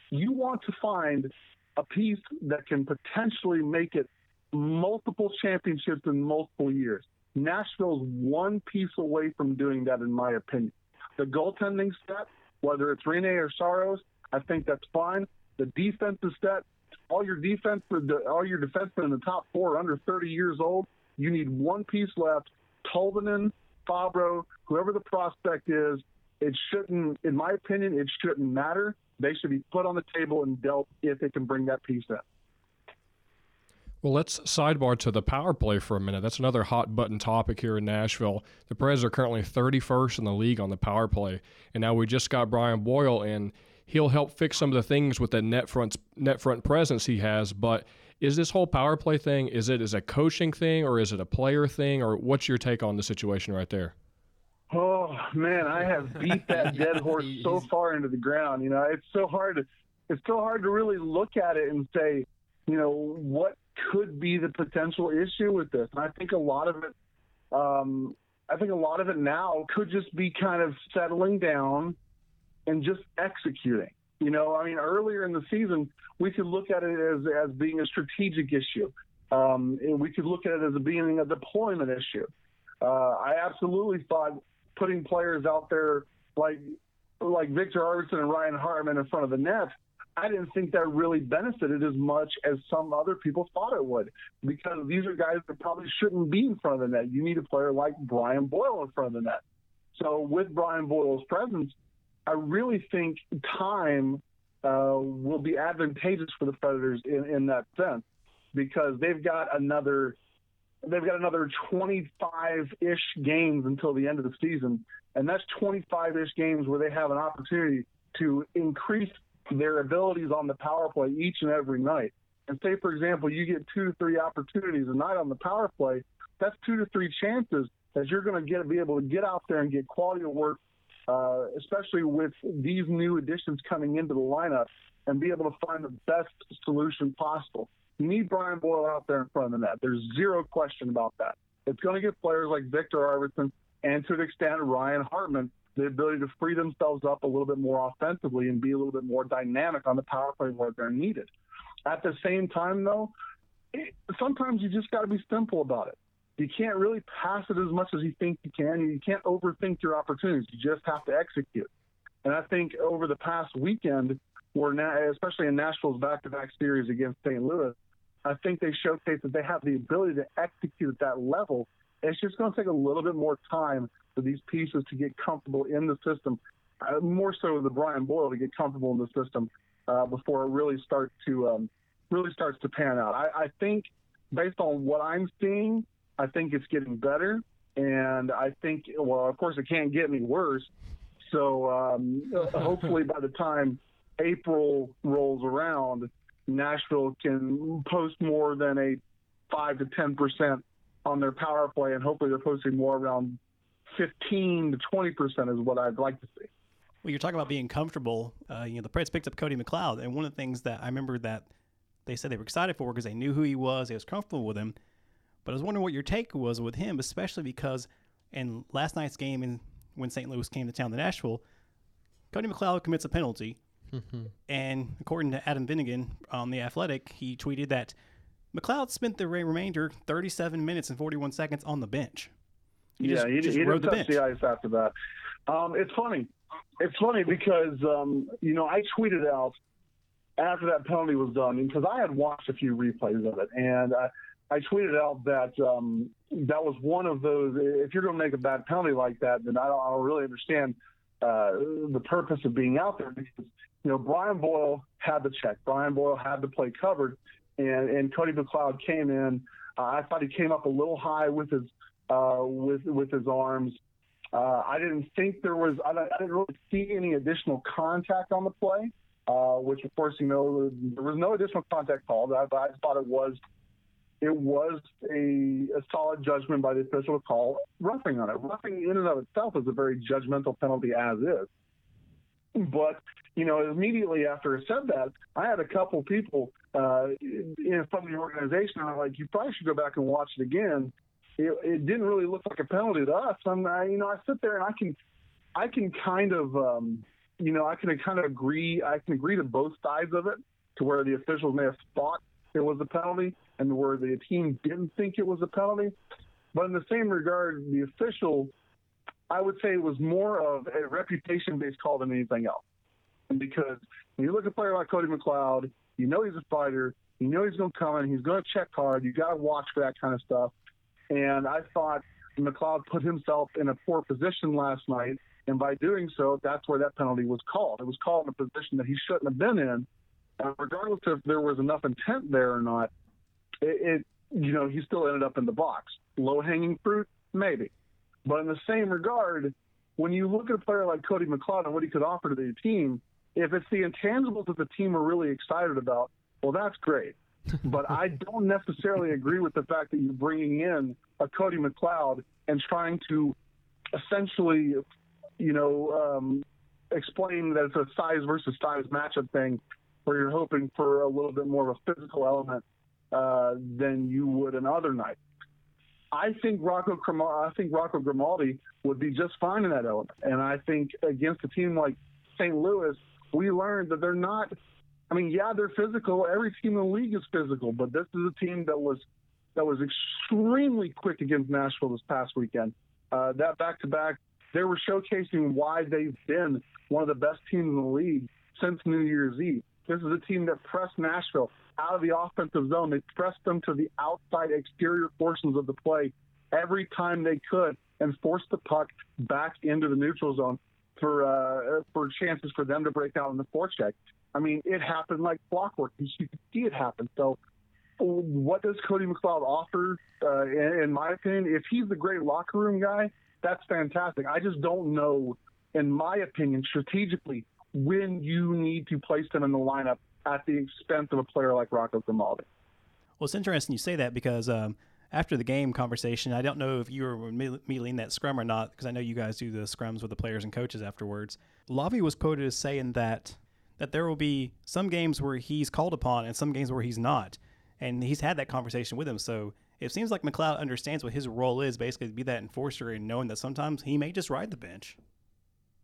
You want to find a piece that can potentially make it multiple championships in multiple years. Nashville's one piece away from doing that, in my opinion. The goaltending set, whether it's Rinne or Saros, I think that's fine. The defensive set, all your defense, all your defensemen in the top four are under 30 years old. You need one piece left. Tolvanen, Fabbro, whoever the prospect is, it shouldn't, in my opinion, it shouldn't matter. They should be put on the table and dealt if they can bring that piece in. Well, let's sidebar to the power play for a minute. That's another hot button topic here in Nashville. The Preds are currently 31st in the league on the power play, and now we just got Brian Boyle, and he'll help fix some of the things with the net front net front presence he has. But is this whole power play thing is it is a coaching thing or is it a player thing or what's your take on the situation right there? Oh man, I have beat that dead horse so far into the ground. You know, it's so hard to it's so hard to really look at it and say, you know, what could be the potential issue with this. And I think a lot of it um, I think a lot of it now could just be kind of settling down and just executing. You know, I mean, earlier in the season, we could look at it as, as being a strategic issue. Um, we could look at it as being a deployment issue. Uh, I absolutely thought putting players out there like like Viktor Arvidsson and Ryan Hartman in front of the net, I didn't think that really benefited as much as some other people thought it would, because these are guys that probably shouldn't be in front of the net. You need a player like Brian Boyle in front of the net. So with Brian Boyle's presence, I really think time uh, will be advantageous for the Predators in, in that sense because they've got another they've got another 25-ish games until the end of the season, and that's 25-ish games where they have an opportunity to increase their abilities on the power play each and every night. And say, for example, you get two to three opportunities a night on the power play, that's two to three chances that you're going to get be able to get out there and get quality of work uh, especially with these new additions coming into the lineup, and be able to find the best solution possible. You need Brian Boyle out there in front of the net. There's zero question about that. It's going to give players like Viktor Arvidsson and to an extent Ryan Hartman the ability to free themselves up a little bit more offensively and be a little bit more dynamic on the power play where they're needed. At the same time, though, it, sometimes you just got to be simple about it. You can't really pass it as much as you think you can. You can't overthink your opportunities. You just have to execute. And I think over the past weekend, now, especially in Nashville's back-to-back series against St. Louis, I think they showcased that they have the ability to execute at that level. It's just going to take a little bit more time for these pieces to get comfortable in the system, uh, more so the Brian Boyle to get comfortable in the system uh, before it really starts to um, really starts to pan out. I, I think based on what I'm seeing, I think it's getting better, and I think well, of course, it can't get any worse. So um, hopefully, by the time April rolls around, Nashville can post more than a five to ten percent on their power play, and hopefully they're posting more around 15 to 20 percent is what I'd like to see. Well, you're talking about being comfortable. Uh, you know, the Preds picked up Cody McLeod, and one of the things that I remember that they said they were excited for because they knew who he was, they was comfortable with him. But I was wondering what your take was with him, especially because in last night's game, and when St. Louis came to town to Nashville, Cody McLeod commits a penalty, and according to Adam Vingan on the Athletic, he tweeted that McLeod spent the remainder 37 minutes and 41 seconds on the bench. He yeah, just, he, just he didn't touch the, the, ice after that. Um, it's funny. It's funny because um, you know I tweeted out after that penalty was done because I had watched a few replays of it, and uh, I tweeted out that um, that was one of those. If you're going to make a bad penalty like that, then I don't, I don't really understand uh, the purpose of being out there because you know Brian Boyle had the check. Brian Boyle had the play covered, and and Cody McLeod came in. Uh, I thought he came up a little high with his uh, with with his arms. Uh, I didn't think there was. I, I, didn't really see any additional contact on the play, uh, which of course you know there was no additional contact called. I, I thought it was it was a, a solid judgment by the official to call roughing on it. Roughing in and of itself is a very judgmental penalty as is. But you know, immediately after I said that, I had a couple people uh, in, from the organization. I'm like, you probably should go back and watch it again it, it didn't really look like a penalty to us. I'm, I, you know, I sit there and I can, I can kind of, um, you know, I can kind of agree. I can agree to both sides of it, to where the officials may have thought it was a penalty, and where the team didn't think it was a penalty. But in the same regard, the official, I would say, it was more of a reputation-based call than anything else. And Because when you look at a player like Cody McLeod, you know he's a fighter. You know he's going to come in. He's going to check hard. You got to watch for that kind of stuff. And I thought McLeod put himself in a poor position last night. And by doing so, that's where that penalty was called. It was called in a position that he shouldn't have been in. And regardless if there was enough intent there or not, it, it you know, he still ended up in the box. Low hanging fruit, maybe. But in the same regard, when you look at a player like Cody McLeod and what he could offer to the team, if it's the intangibles that the team are really excited about, well, that's great but I don't necessarily agree with the fact that you're bringing in a Cody McLeod and trying to essentially, you know, um, explain that it's a size versus size matchup thing, where you're hoping for a little bit more of a physical element uh, than you would another night. I think Rocco I think Rocco Grimaldi would be just fine in that element, and I think against a team like St. Louis, we learned that they're not I mean, yeah, they're physical. Every team in the league is physical, but this is a team that was that was extremely quick against Nashville this past weekend. Uh, that back to back, they were showcasing why they've been one of the best teams in the league since New Year's Eve. This is a team that pressed Nashville out of the offensive zone. They pressed them to the outside exterior portions of the play every time they could and forced the puck back into the neutral zone for uh, for chances for them to break out in the forecheck. I mean, it happened like clockwork. You could see it happen. So, what does Cody McLeod offer? Uh, in, in my opinion, if he's the great locker room guy, that's fantastic. I just don't know, in my opinion, strategically, when you need to place him in the lineup at the expense of a player like Rocco Grimaldi. Well, it's interesting you say that because um, after the game conversation, I don't know if you were immediately in that scrum or not, because I know you guys do the scrums with the players and coaches afterwards. Lavi was quoted as saying that that there will be some games where he's called upon and some games where he's not, and he's had that conversation with him. So it seems like McLeod understands what his role is, basically to be that enforcer and knowing that sometimes he may just ride the bench.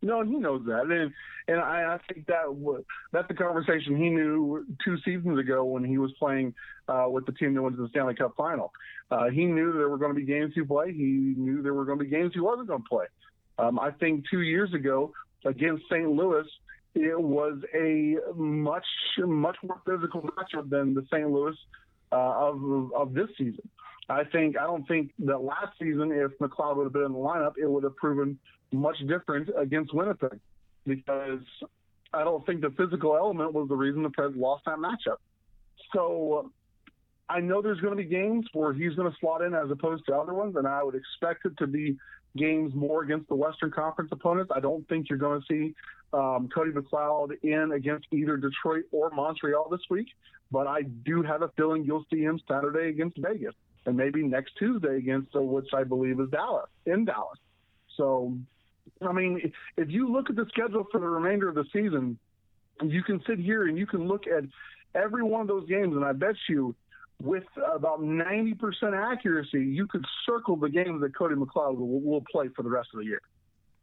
No, he knows that, and and I, I think that w- that's the conversation he knew two seasons ago when he was playing uh, with the team that went to the Stanley Cup final. Uh, he knew there were going to be games he play. He knew there were going to be games he wasn't going to play. Um, I think two years ago against St. Louis, it was a much much more physical matchup than the St. Louis uh, of of this season. I think I don't think that last season, if McLeod would have been in the lineup, it would have proven much different against Winnipeg because I don't think the physical element was the reason the Preds lost that matchup. So I know there's going to be games where he's going to slot in as opposed to other ones, and I would expect it to be games more against the Western Conference opponents. I don't think you're going to see um, Cody McLeod in against either Detroit or Montreal this week, but I do have a feeling you'll see him Saturday against Vegas and maybe next Tuesday against which I believe is Dallas in Dallas. So I mean, if you look at the schedule for the remainder of the season, you can sit here and you can look at every one of those games, and I bet you, with about 90% accuracy, you could circle the games that Cody McLeod will, will play for the rest of the year.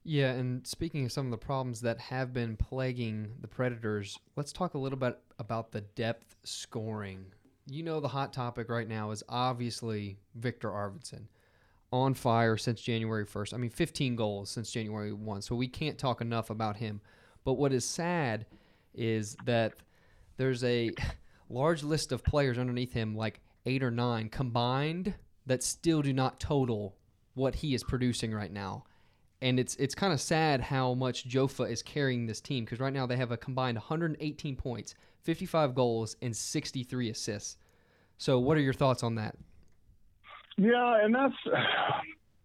Yeah, and speaking of some of the problems that have been plaguing the Predators, let's talk a little bit about the depth scoring. You know, the hot topic right now is obviously Viktor Arvidsson on fire since January 1st. I mean, 15 goals since January 1. So we can't talk enough about him. But what is sad is that there's a large list of players underneath him, like eight or nine combined, that still do not total what he is producing right now. And it's it's kind of sad how much Jofa is carrying this team because right now they have a combined 118 points, 55 goals, and 63 assists. So, what are your thoughts on that? Yeah, and that's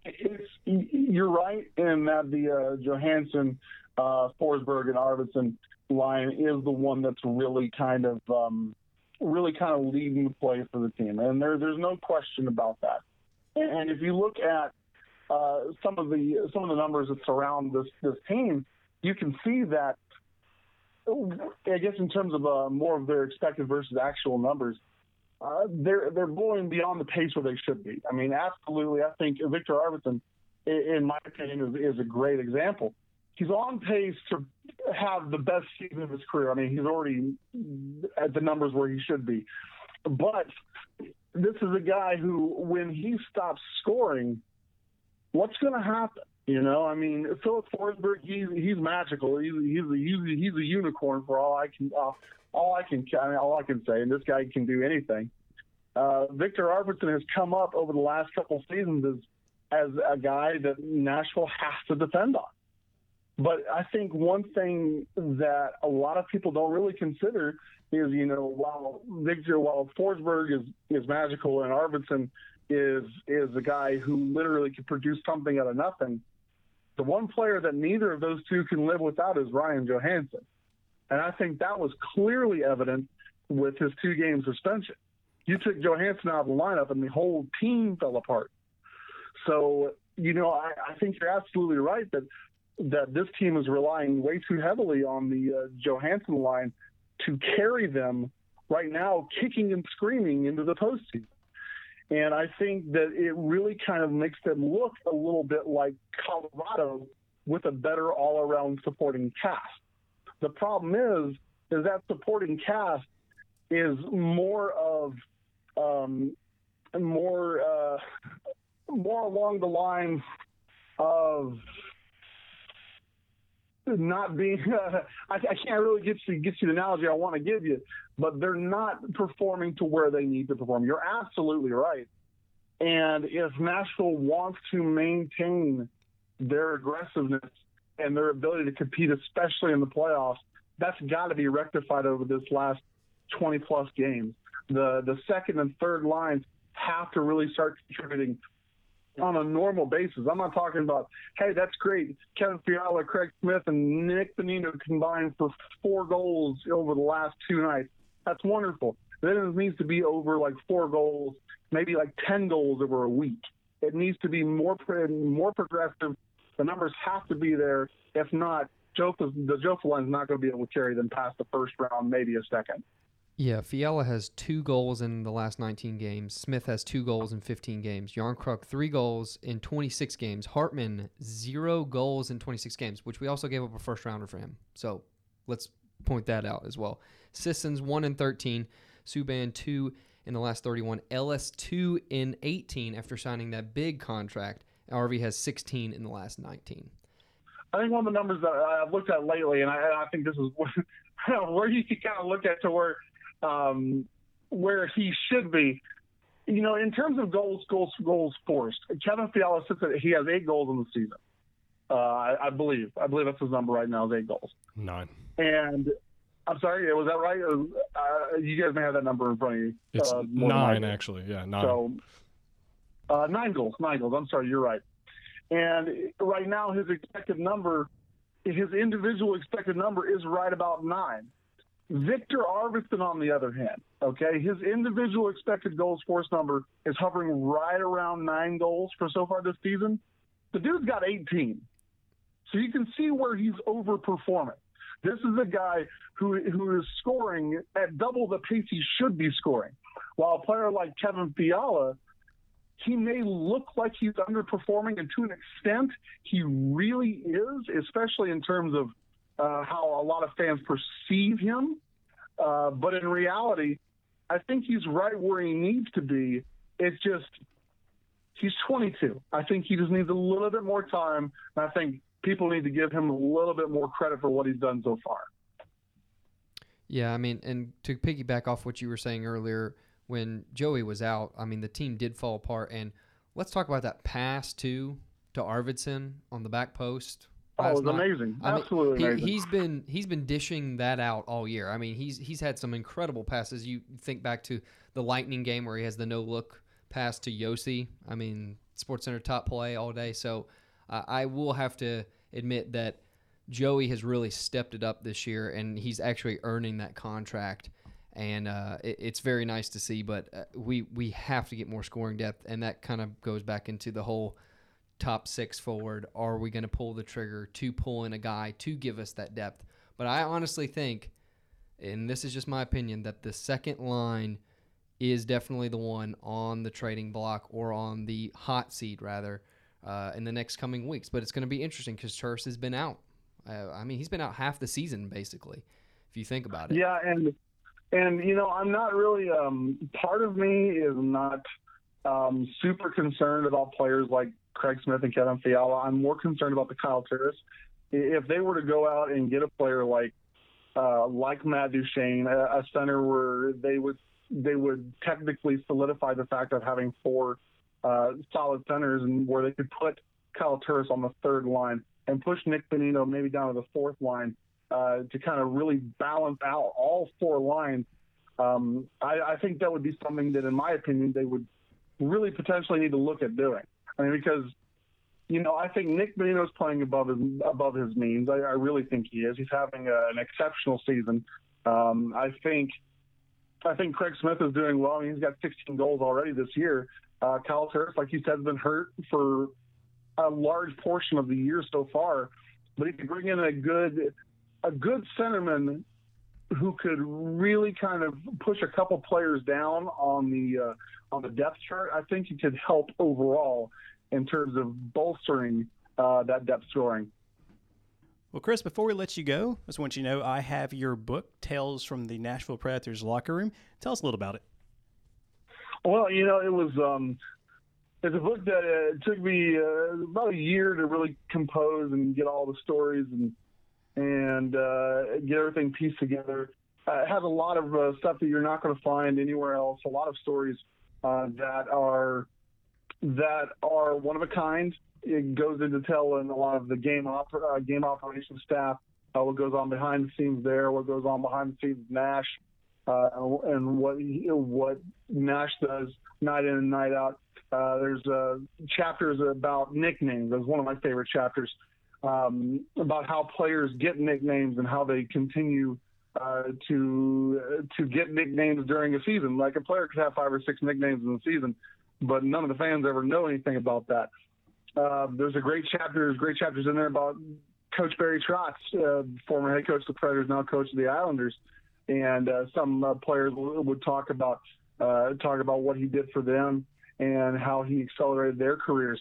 it's you're right in that the uh, Johansen, uh, Forsberg, and Arvidsson line is the one that's really kind of um, really kind of leading the play for the team, and there there's no question about that. And if you look at uh, some of the some of the numbers that surround this this team, you can see that. I guess in terms of uh, more of their expected versus actual numbers, uh, they're they're going beyond the pace where they should be. I mean, absolutely. I think Viktor Arvidsson, in my opinion, is, is a great example. He's on pace to have the best season of his career. I mean, he's already at the numbers where he should be. But this is a guy who, when he stops scoring, what's going to happen? You know, I mean, Filip Forsberg, he's he's magical. He's he's a, he's, he's a unicorn for all I can uh, all I can I mean, all I can say. And this guy can do anything. Uh, Viktor Arvidsson has come up over the last couple seasons as as a guy that Nashville has to defend on. But I think one thing that a lot of people don't really consider is, you know, while Viktor, while Forsberg is is magical and Arvidsson is is a guy who literally can produce something out of nothing the one player that neither of those two can live without is Ryan Johansen. And I think that was clearly evident with his two game suspension. You took Johansen out of the lineup and the whole team fell apart. So, you know, I, I think you're absolutely right that that this team is relying way too heavily on the uh, Johansen line to carry them right now, kicking and screaming into the postseason. And I think that it really kind of makes them look a little bit like Colorado with a better all around supporting cast. The problem is, is that supporting cast is more of um, more uh, more along the lines of not being uh, I, I, can't really get you get you the analogy I want to give you, but they're not performing to where they need to perform. You're absolutely right. And if Nashville wants to maintain their aggressiveness and their ability to compete, especially in the playoffs, that's got to be rectified over this last 20 plus games. The the second and third lines have to really start contributing on a normal basis. I'm not talking about, hey, that's great. Kevin Fiala, Craig Smith, and Nick Bonino combined for four goals over the last two nights. That's wonderful. then it needs to be over like four goals, maybe like 10 goals over a week. It needs to be more more progressive. The numbers have to be there. If not, Joe, the Joe is not going to be able to carry them past the first round, maybe a second. Yeah, Fiala has two goals in the last 19 games. Smith has two goals in 15 games. Järnkrok, three goals in 26 games. Hartman, zero goals in 26 games, which we also gave up a first rounder for him. So let's point that out as well. Sissons, 1 in 13. Subban, 2 in the last 31. Ellis, 2 in 18 after signing that big contract. RV has 16 in the last 19. I think one of the numbers that I've looked at lately, and I, I think this is where you can kind of look at to where um, where he should be. You know, in terms of goals, goals, goals forced, Kevin Fiala sits at he has eight goals in the season. Uh, I, I, believe. I believe that's his number right now is eight goals. Nine. And I'm sorry, was that right? Uh, you guys may have that number in front of you. It's uh, nine, actually. Yeah, nine. So uh, nine goals. Nine goals. I'm sorry, you're right. And right now, his expected number, his individual expected number is right about nine. Viktor Arvidsson, on the other hand, okay, his individual expected goals force number is hovering right around nine goals for so far this season. The dude's got 18. So you can see where he's overperforming. This is a guy who who is scoring at double the pace he should be scoring. While a player like Kevin Fiala, he may look like he's underperforming, and to an extent, he really is, especially in terms of uh, how a lot of fans perceive him. Uh, but in reality, I think he's right where he needs to be. It's just he's 22. I think he just needs a little bit more time. And I think people need to give him a little bit more credit for what he's done so far. Yeah, I mean, and to piggyback off what you were saying earlier, when Joey was out, I mean, the team did fall apart. And let's talk about that pass too to Arvidsson on the back post Oh, it was amazing! I Absolutely mean, he, amazing. He's been he's been dishing that out all year. I mean, he's he's had some incredible passes. You think back to the Lightning game where he has the no look pass to Josi. I mean, Sports Center top play all day. So uh, I will have to admit that Joey has really stepped it up this year, and he's actually earning that contract. And uh, it, it's very nice to see. But uh, we we have to get more scoring depth, and that kind of goes back into the whole top six forward? Are we going to pull the trigger to pull in a guy to give us that depth? But I honestly think, and this is just my opinion, that the second line is definitely the one on the trading block or on the hot seat rather uh, in the next coming weeks. But it's going to be interesting because Turris has been out. Uh, I mean, he's been out half the season basically, if you think about it. Yeah, and and you know, I'm not really. Um, part of me is not um, super concerned about players like Craig Smith and Kevin Fiala. I'm more concerned about the Kyle Turris. If they were to go out and get a player like uh, like Matt Duchene, a, a center where they would they would technically solidify the fact of having four uh, solid centers and where they could put Kyle Turris on the third line and push Nick Bonino maybe down to the fourth line uh, to kind of really balance out all four lines. Um, I, I think that would be something that, in my opinion, they would really potentially need to look at doing. I mean, because you know, I think Nick Bonino's playing above his above his means. I, I really think he is. He's having a, an exceptional season. Um, I think I think Craig Smith is doing well. I mean, he's got 16 goals already this year. Uh, Kyle Turris, like you said, has been hurt for a large portion of the year so far. But he you bring in a good a good centerman who could really kind of push a couple players down on the uh, on the depth chart, I think he could help overall in terms of bolstering uh, that depth scoring. Well, Chris, before we let you go, I just want you to know I have your book, Tales from the Nashville Predators Locker Room. Tell us a little about it. Well, you know, it was um, it's a book that uh, took me uh, about a year to really compose and get all the stories and and uh, get everything pieced together. Uh, a lot of uh, stuff that you're not going to find anywhere else. A lot of stories uh, that are that are one of a kind. It goes into telling a lot of the game uh, game operation staff uh, what goes on behind the scenes there, what goes on behind the scenes Nash, uh, and what what Nash does night in and night out. There's chapters about nicknames. That's one of my favorite chapters um, about how players get nicknames and how they continue uh, to to get nicknames during a season. Like a player could have five or six nicknames in the season, but none of the fans ever know anything about that. Uh, there's a great chapter, there's great chapters in there about Coach Barry Trotz, uh, former head coach of the Predators, now coach of the Islanders, and uh, some uh, players would talk about uh, talk about what he did for them and how he accelerated their careers.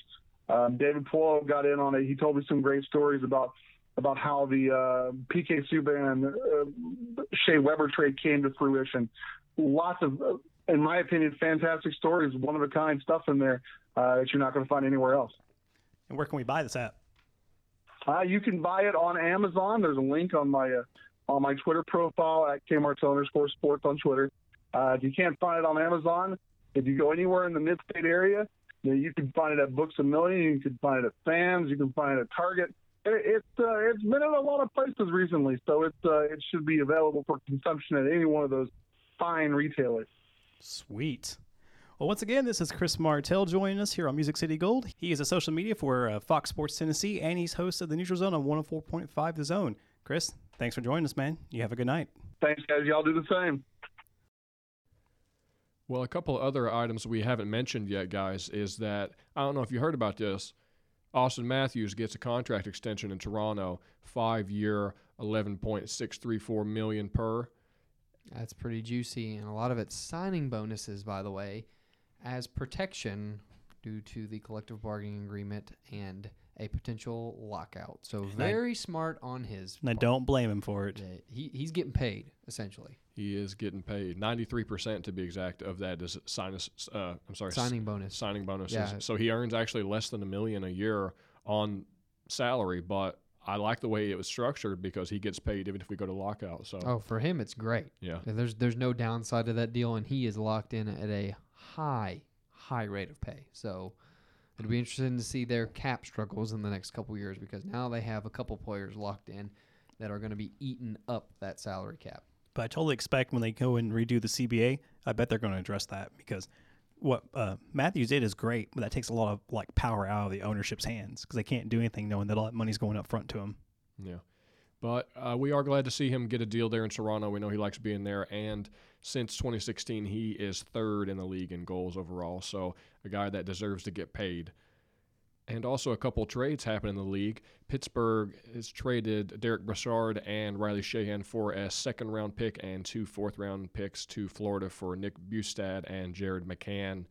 Um, David Poile got in on it. He told me some great stories about about how the uh, PK Subban uh, Shea Weber trade came to fruition. Lots of, uh, in my opinion, fantastic stories, one of a kind stuff in there uh, that you're not going to find anywhere else. And where can we buy this at? Uh, you can buy it on Amazon. There's a link on my uh, on my Twitter profile at kmartel underscore sports on Twitter. Uh, if you can't find it on Amazon, if you go anywhere in the mid-state area, you, know, you can find it at Books a Million. You can find it at Fans. You can find it at Target. It, it's uh, it's been in a lot of places recently, so it's uh, it should be available for consumption at any one of those fine retailers. Sweet. Well, once again, this is Chris Martell joining us here on Music City Gold. He is a social media for uh, Fox Sports Tennessee, and he's host of the Neutral Zone on 104.5 The Zone. Chris, thanks for joining us, man. You have a good night. Thanks, guys. Y'all do the same. Well, a couple other items we haven't mentioned yet, guys, is that I don't know if you heard about this. Auston Matthews gets a contract extension in Toronto, five year, eleven point six three four million per. That's pretty juicy, and a lot of it's signing bonuses, by the way, as protection due to the collective bargaining agreement and a potential lockout. So very smart on his. And I don't blame him for it. He he's getting paid essentially. He is getting paid ninety three percent to be exact of that is sinus. Uh, I'm sorry, s- Signing bonus. signing bonuses. Yeah. So he earns actually less than a million a year on salary, but I like the way it was structured because he gets paid even if we go to lockout. So Oh, for him it's great. yeah, Yeah, There's there's no downside to that deal, and he is locked in at a high high rate of pay. So it'll be interesting to see their cap struggles in the next couple years because now they have a couple players locked in that are going to be eating up that salary cap. But I totally expect when they go and redo the CBA, I bet they're going to address that because what uh, Matthews did is great, but that takes a lot of like power out of the ownership's hands because they can't do anything knowing that all that money's going up front to them. yeah. But uh, we are glad to see him get a deal there in Toronto. We know he likes being there, and since 2016, he is third in the league in goals overall. So a guy that deserves to get paid. And also a couple trades happen in the league. Pittsburgh has traded Derick Brassard and Riley Sheahan for a second round pick and two fourth round picks to Florida for Nick Bjugstad and Jared McCann.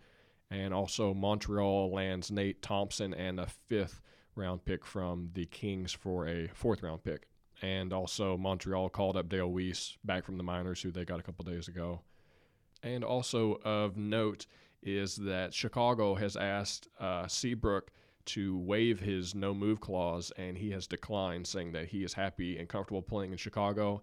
And also Montreal lands Nate Thompson and a fifth round pick from the Kings for a fourth round pick. And also Montreal called up Dale Weise back from the minors, who they got a couple days ago. And also of note is that Chicago has asked uh, Seabrook to waive his no move clause, and he has declined, saying that he is happy and comfortable playing in Chicago.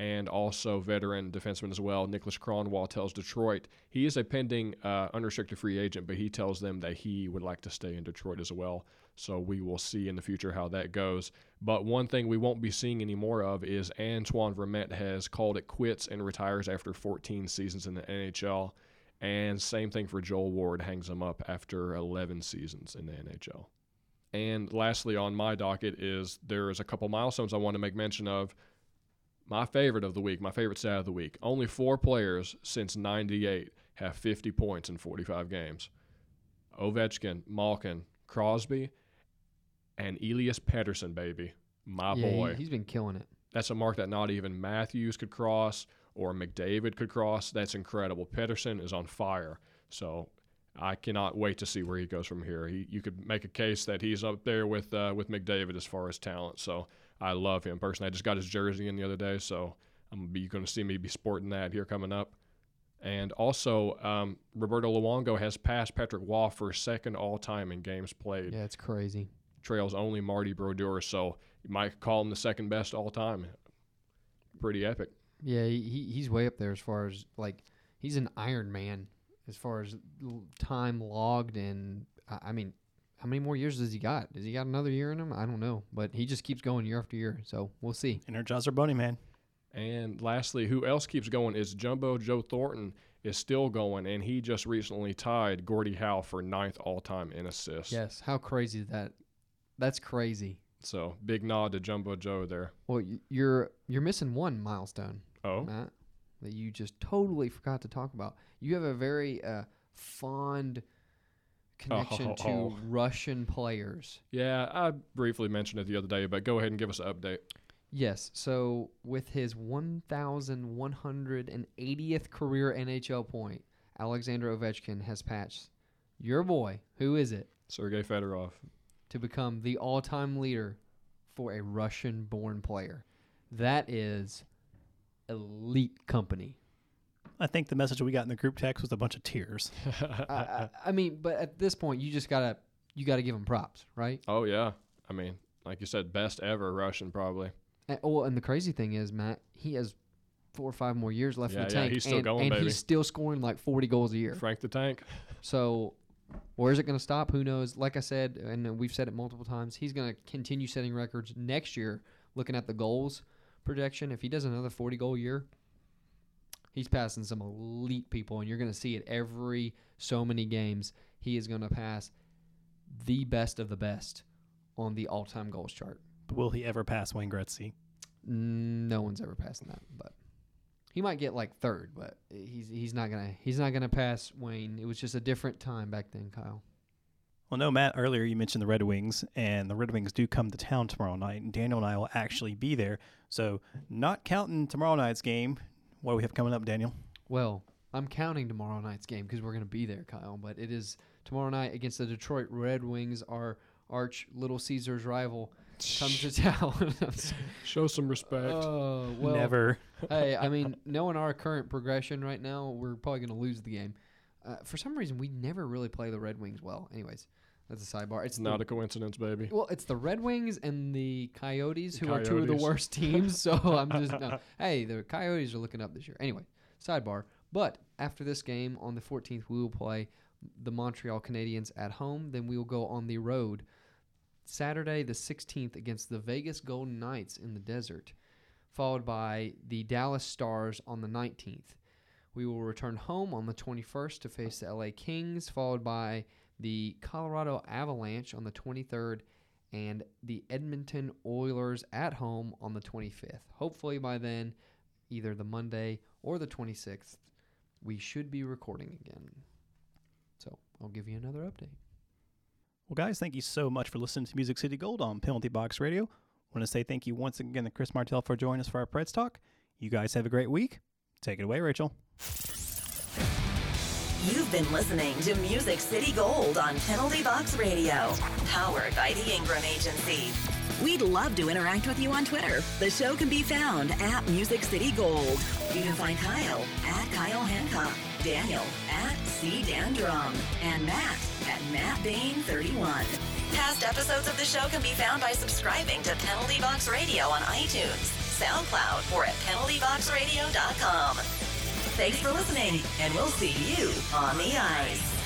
And also, veteran defenseman as well, Niklas Kronwall tells Detroit he is a pending uh, unrestricted free agent, but he tells them that he would like to stay in Detroit as well. So we will see in the future how that goes. But one thing we won't be seeing any more of is Antoine Vermette has called it quits and retires after 14 seasons in the NHL. And same thing for Joel Ward, hangs him up after 11 seasons in the NHL. And lastly, on my docket is there is a couple milestones I want to make mention of. My favorite of the week, my favorite stat of the week. Only four players since '98 have 50 points in 45 games: Ovechkin, Malkin, Crosby, and Elias Pettersson. Baby, my yeah, boy. he, has been killing it. That's a mark that not even Matthews could cross or McDavid could cross. That's incredible. Pettersson is on fire. So I cannot wait to see where he goes from here. He, you could make a case that he's up there with uh, with McDavid as far as talent. So I love him personally. I just got his jersey in the other day, so I'm be going to see me be sporting that here coming up. And also, um, Roberto Luongo has passed Patrick Roy for second all time in games played. Yeah, it's crazy. Trails only Marty Brodeur, so you might call him the second best all time. Pretty epic. Yeah, he, he he's way up there as far as like he's an Iron Man as far as time logged and I mean, how many more years does he got? Does he got another year in him? I don't know, but he just keeps going year after year. So we'll see. Energizer Bunny, man. And lastly, who else keeps going is Jumbo Joe Thornton is still going, and he just recently tied Gordie Howe for ninth all time in assists. Yes, how crazy is that? That's crazy. So big nod to Jumbo Joe there. Well, you're you're missing one milestone. Oh, Matt, that you just totally forgot to talk about. You have a very uh, fond connection Oh. to Russian players. yeah. I briefly mentioned it the other day, but go ahead and give us an update. Yes. So with his 1,180th career NHL point, Alexander Ovechkin has patched your boy. Who is it? Sergei Fedorov. to become the all-time leader for a Russian-born player. That is elite company. I think the message we got in the group text was a bunch of tears. I, I, I mean, but at this point, you just gotta you gotta give them props, right? Oh yeah. I mean, like you said, best ever Russian probably. And, oh, and the crazy thing is, Matt, he has four or five more years left in the yeah, tank, he's still and, going, and baby. he's still scoring like 40 goals a year. Frank the Tank. So, where's it going to stop? Who knows? Like I said, and we've said it multiple times, he's going to continue setting records next year. Looking at the goals projection, if he does another 40 goal year, he's passing some elite people, and you're going to see it every so many games. He is going to pass the best of the best on the all-time goals chart. But will he ever pass Wayne Gretzky? No one's ever passing that, but he might get like third, but he's he's not gonna he's not gonna pass Wayne. It was just a different time back then, Kyle. Well, no, Matt, earlier you mentioned the Red Wings, and the Red Wings do come to town tomorrow night, and Daniel and I will actually be there. So, not counting tomorrow night's game, what do we have coming up, Daniel? Well, I'm counting tomorrow night's game because we're gonna be there, Kyle. But it is tomorrow night against the Detroit Red Wings, our arch Little Caesars rival, comes to town. Show some respect. Oh well, Never. hey, I mean, knowing our current progression right now, we're probably going to lose the game. Uh, for some reason, we never really play the Red Wings well. Anyways, that's a sidebar. It's not the, a coincidence, baby. well, it's the Red Wings and the Coyotes who are two of the worst teams. So I'm just no. Hey, the Coyotes are looking up this year. Anyway, sidebar. But after this game on the 14th, we will play the Montreal Canadiens at home. Then we will go on the road Saturday the 16th against the Vegas Golden Knights in the desert, followed by the Dallas Stars on the 19th. We will return home on the 21st to face the LA Kings, followed by the Colorado Avalanche on the 23rd and the Edmonton Oilers at home on the 25th. Hopefully by then, either the Monday or the 26th, we should be recording again. So I'll give you another update. Well, guys, thank you so much for listening to Music City Gold on Penalty Box Radio. want to say thank you once again to Chris Martell for joining us for our Preds Talk. You guys have a great week. Take it away, Rachel. You've been listening to Music City Gold on Penalty Box Radio, powered by the Ingram Agency. We'd love to interact with you on Twitter. The show can be found at Music City Gold. You can find Kyle at Kyle Hancock, Daniel at C Dan Drum, and Matt at Matt Bain 31. Past episodes of the show can be found by subscribing to Penalty Box Radio on iTunes, SoundCloud, or at penaltyboxradio.com. Thanks for listening, and we'll see you on the ice.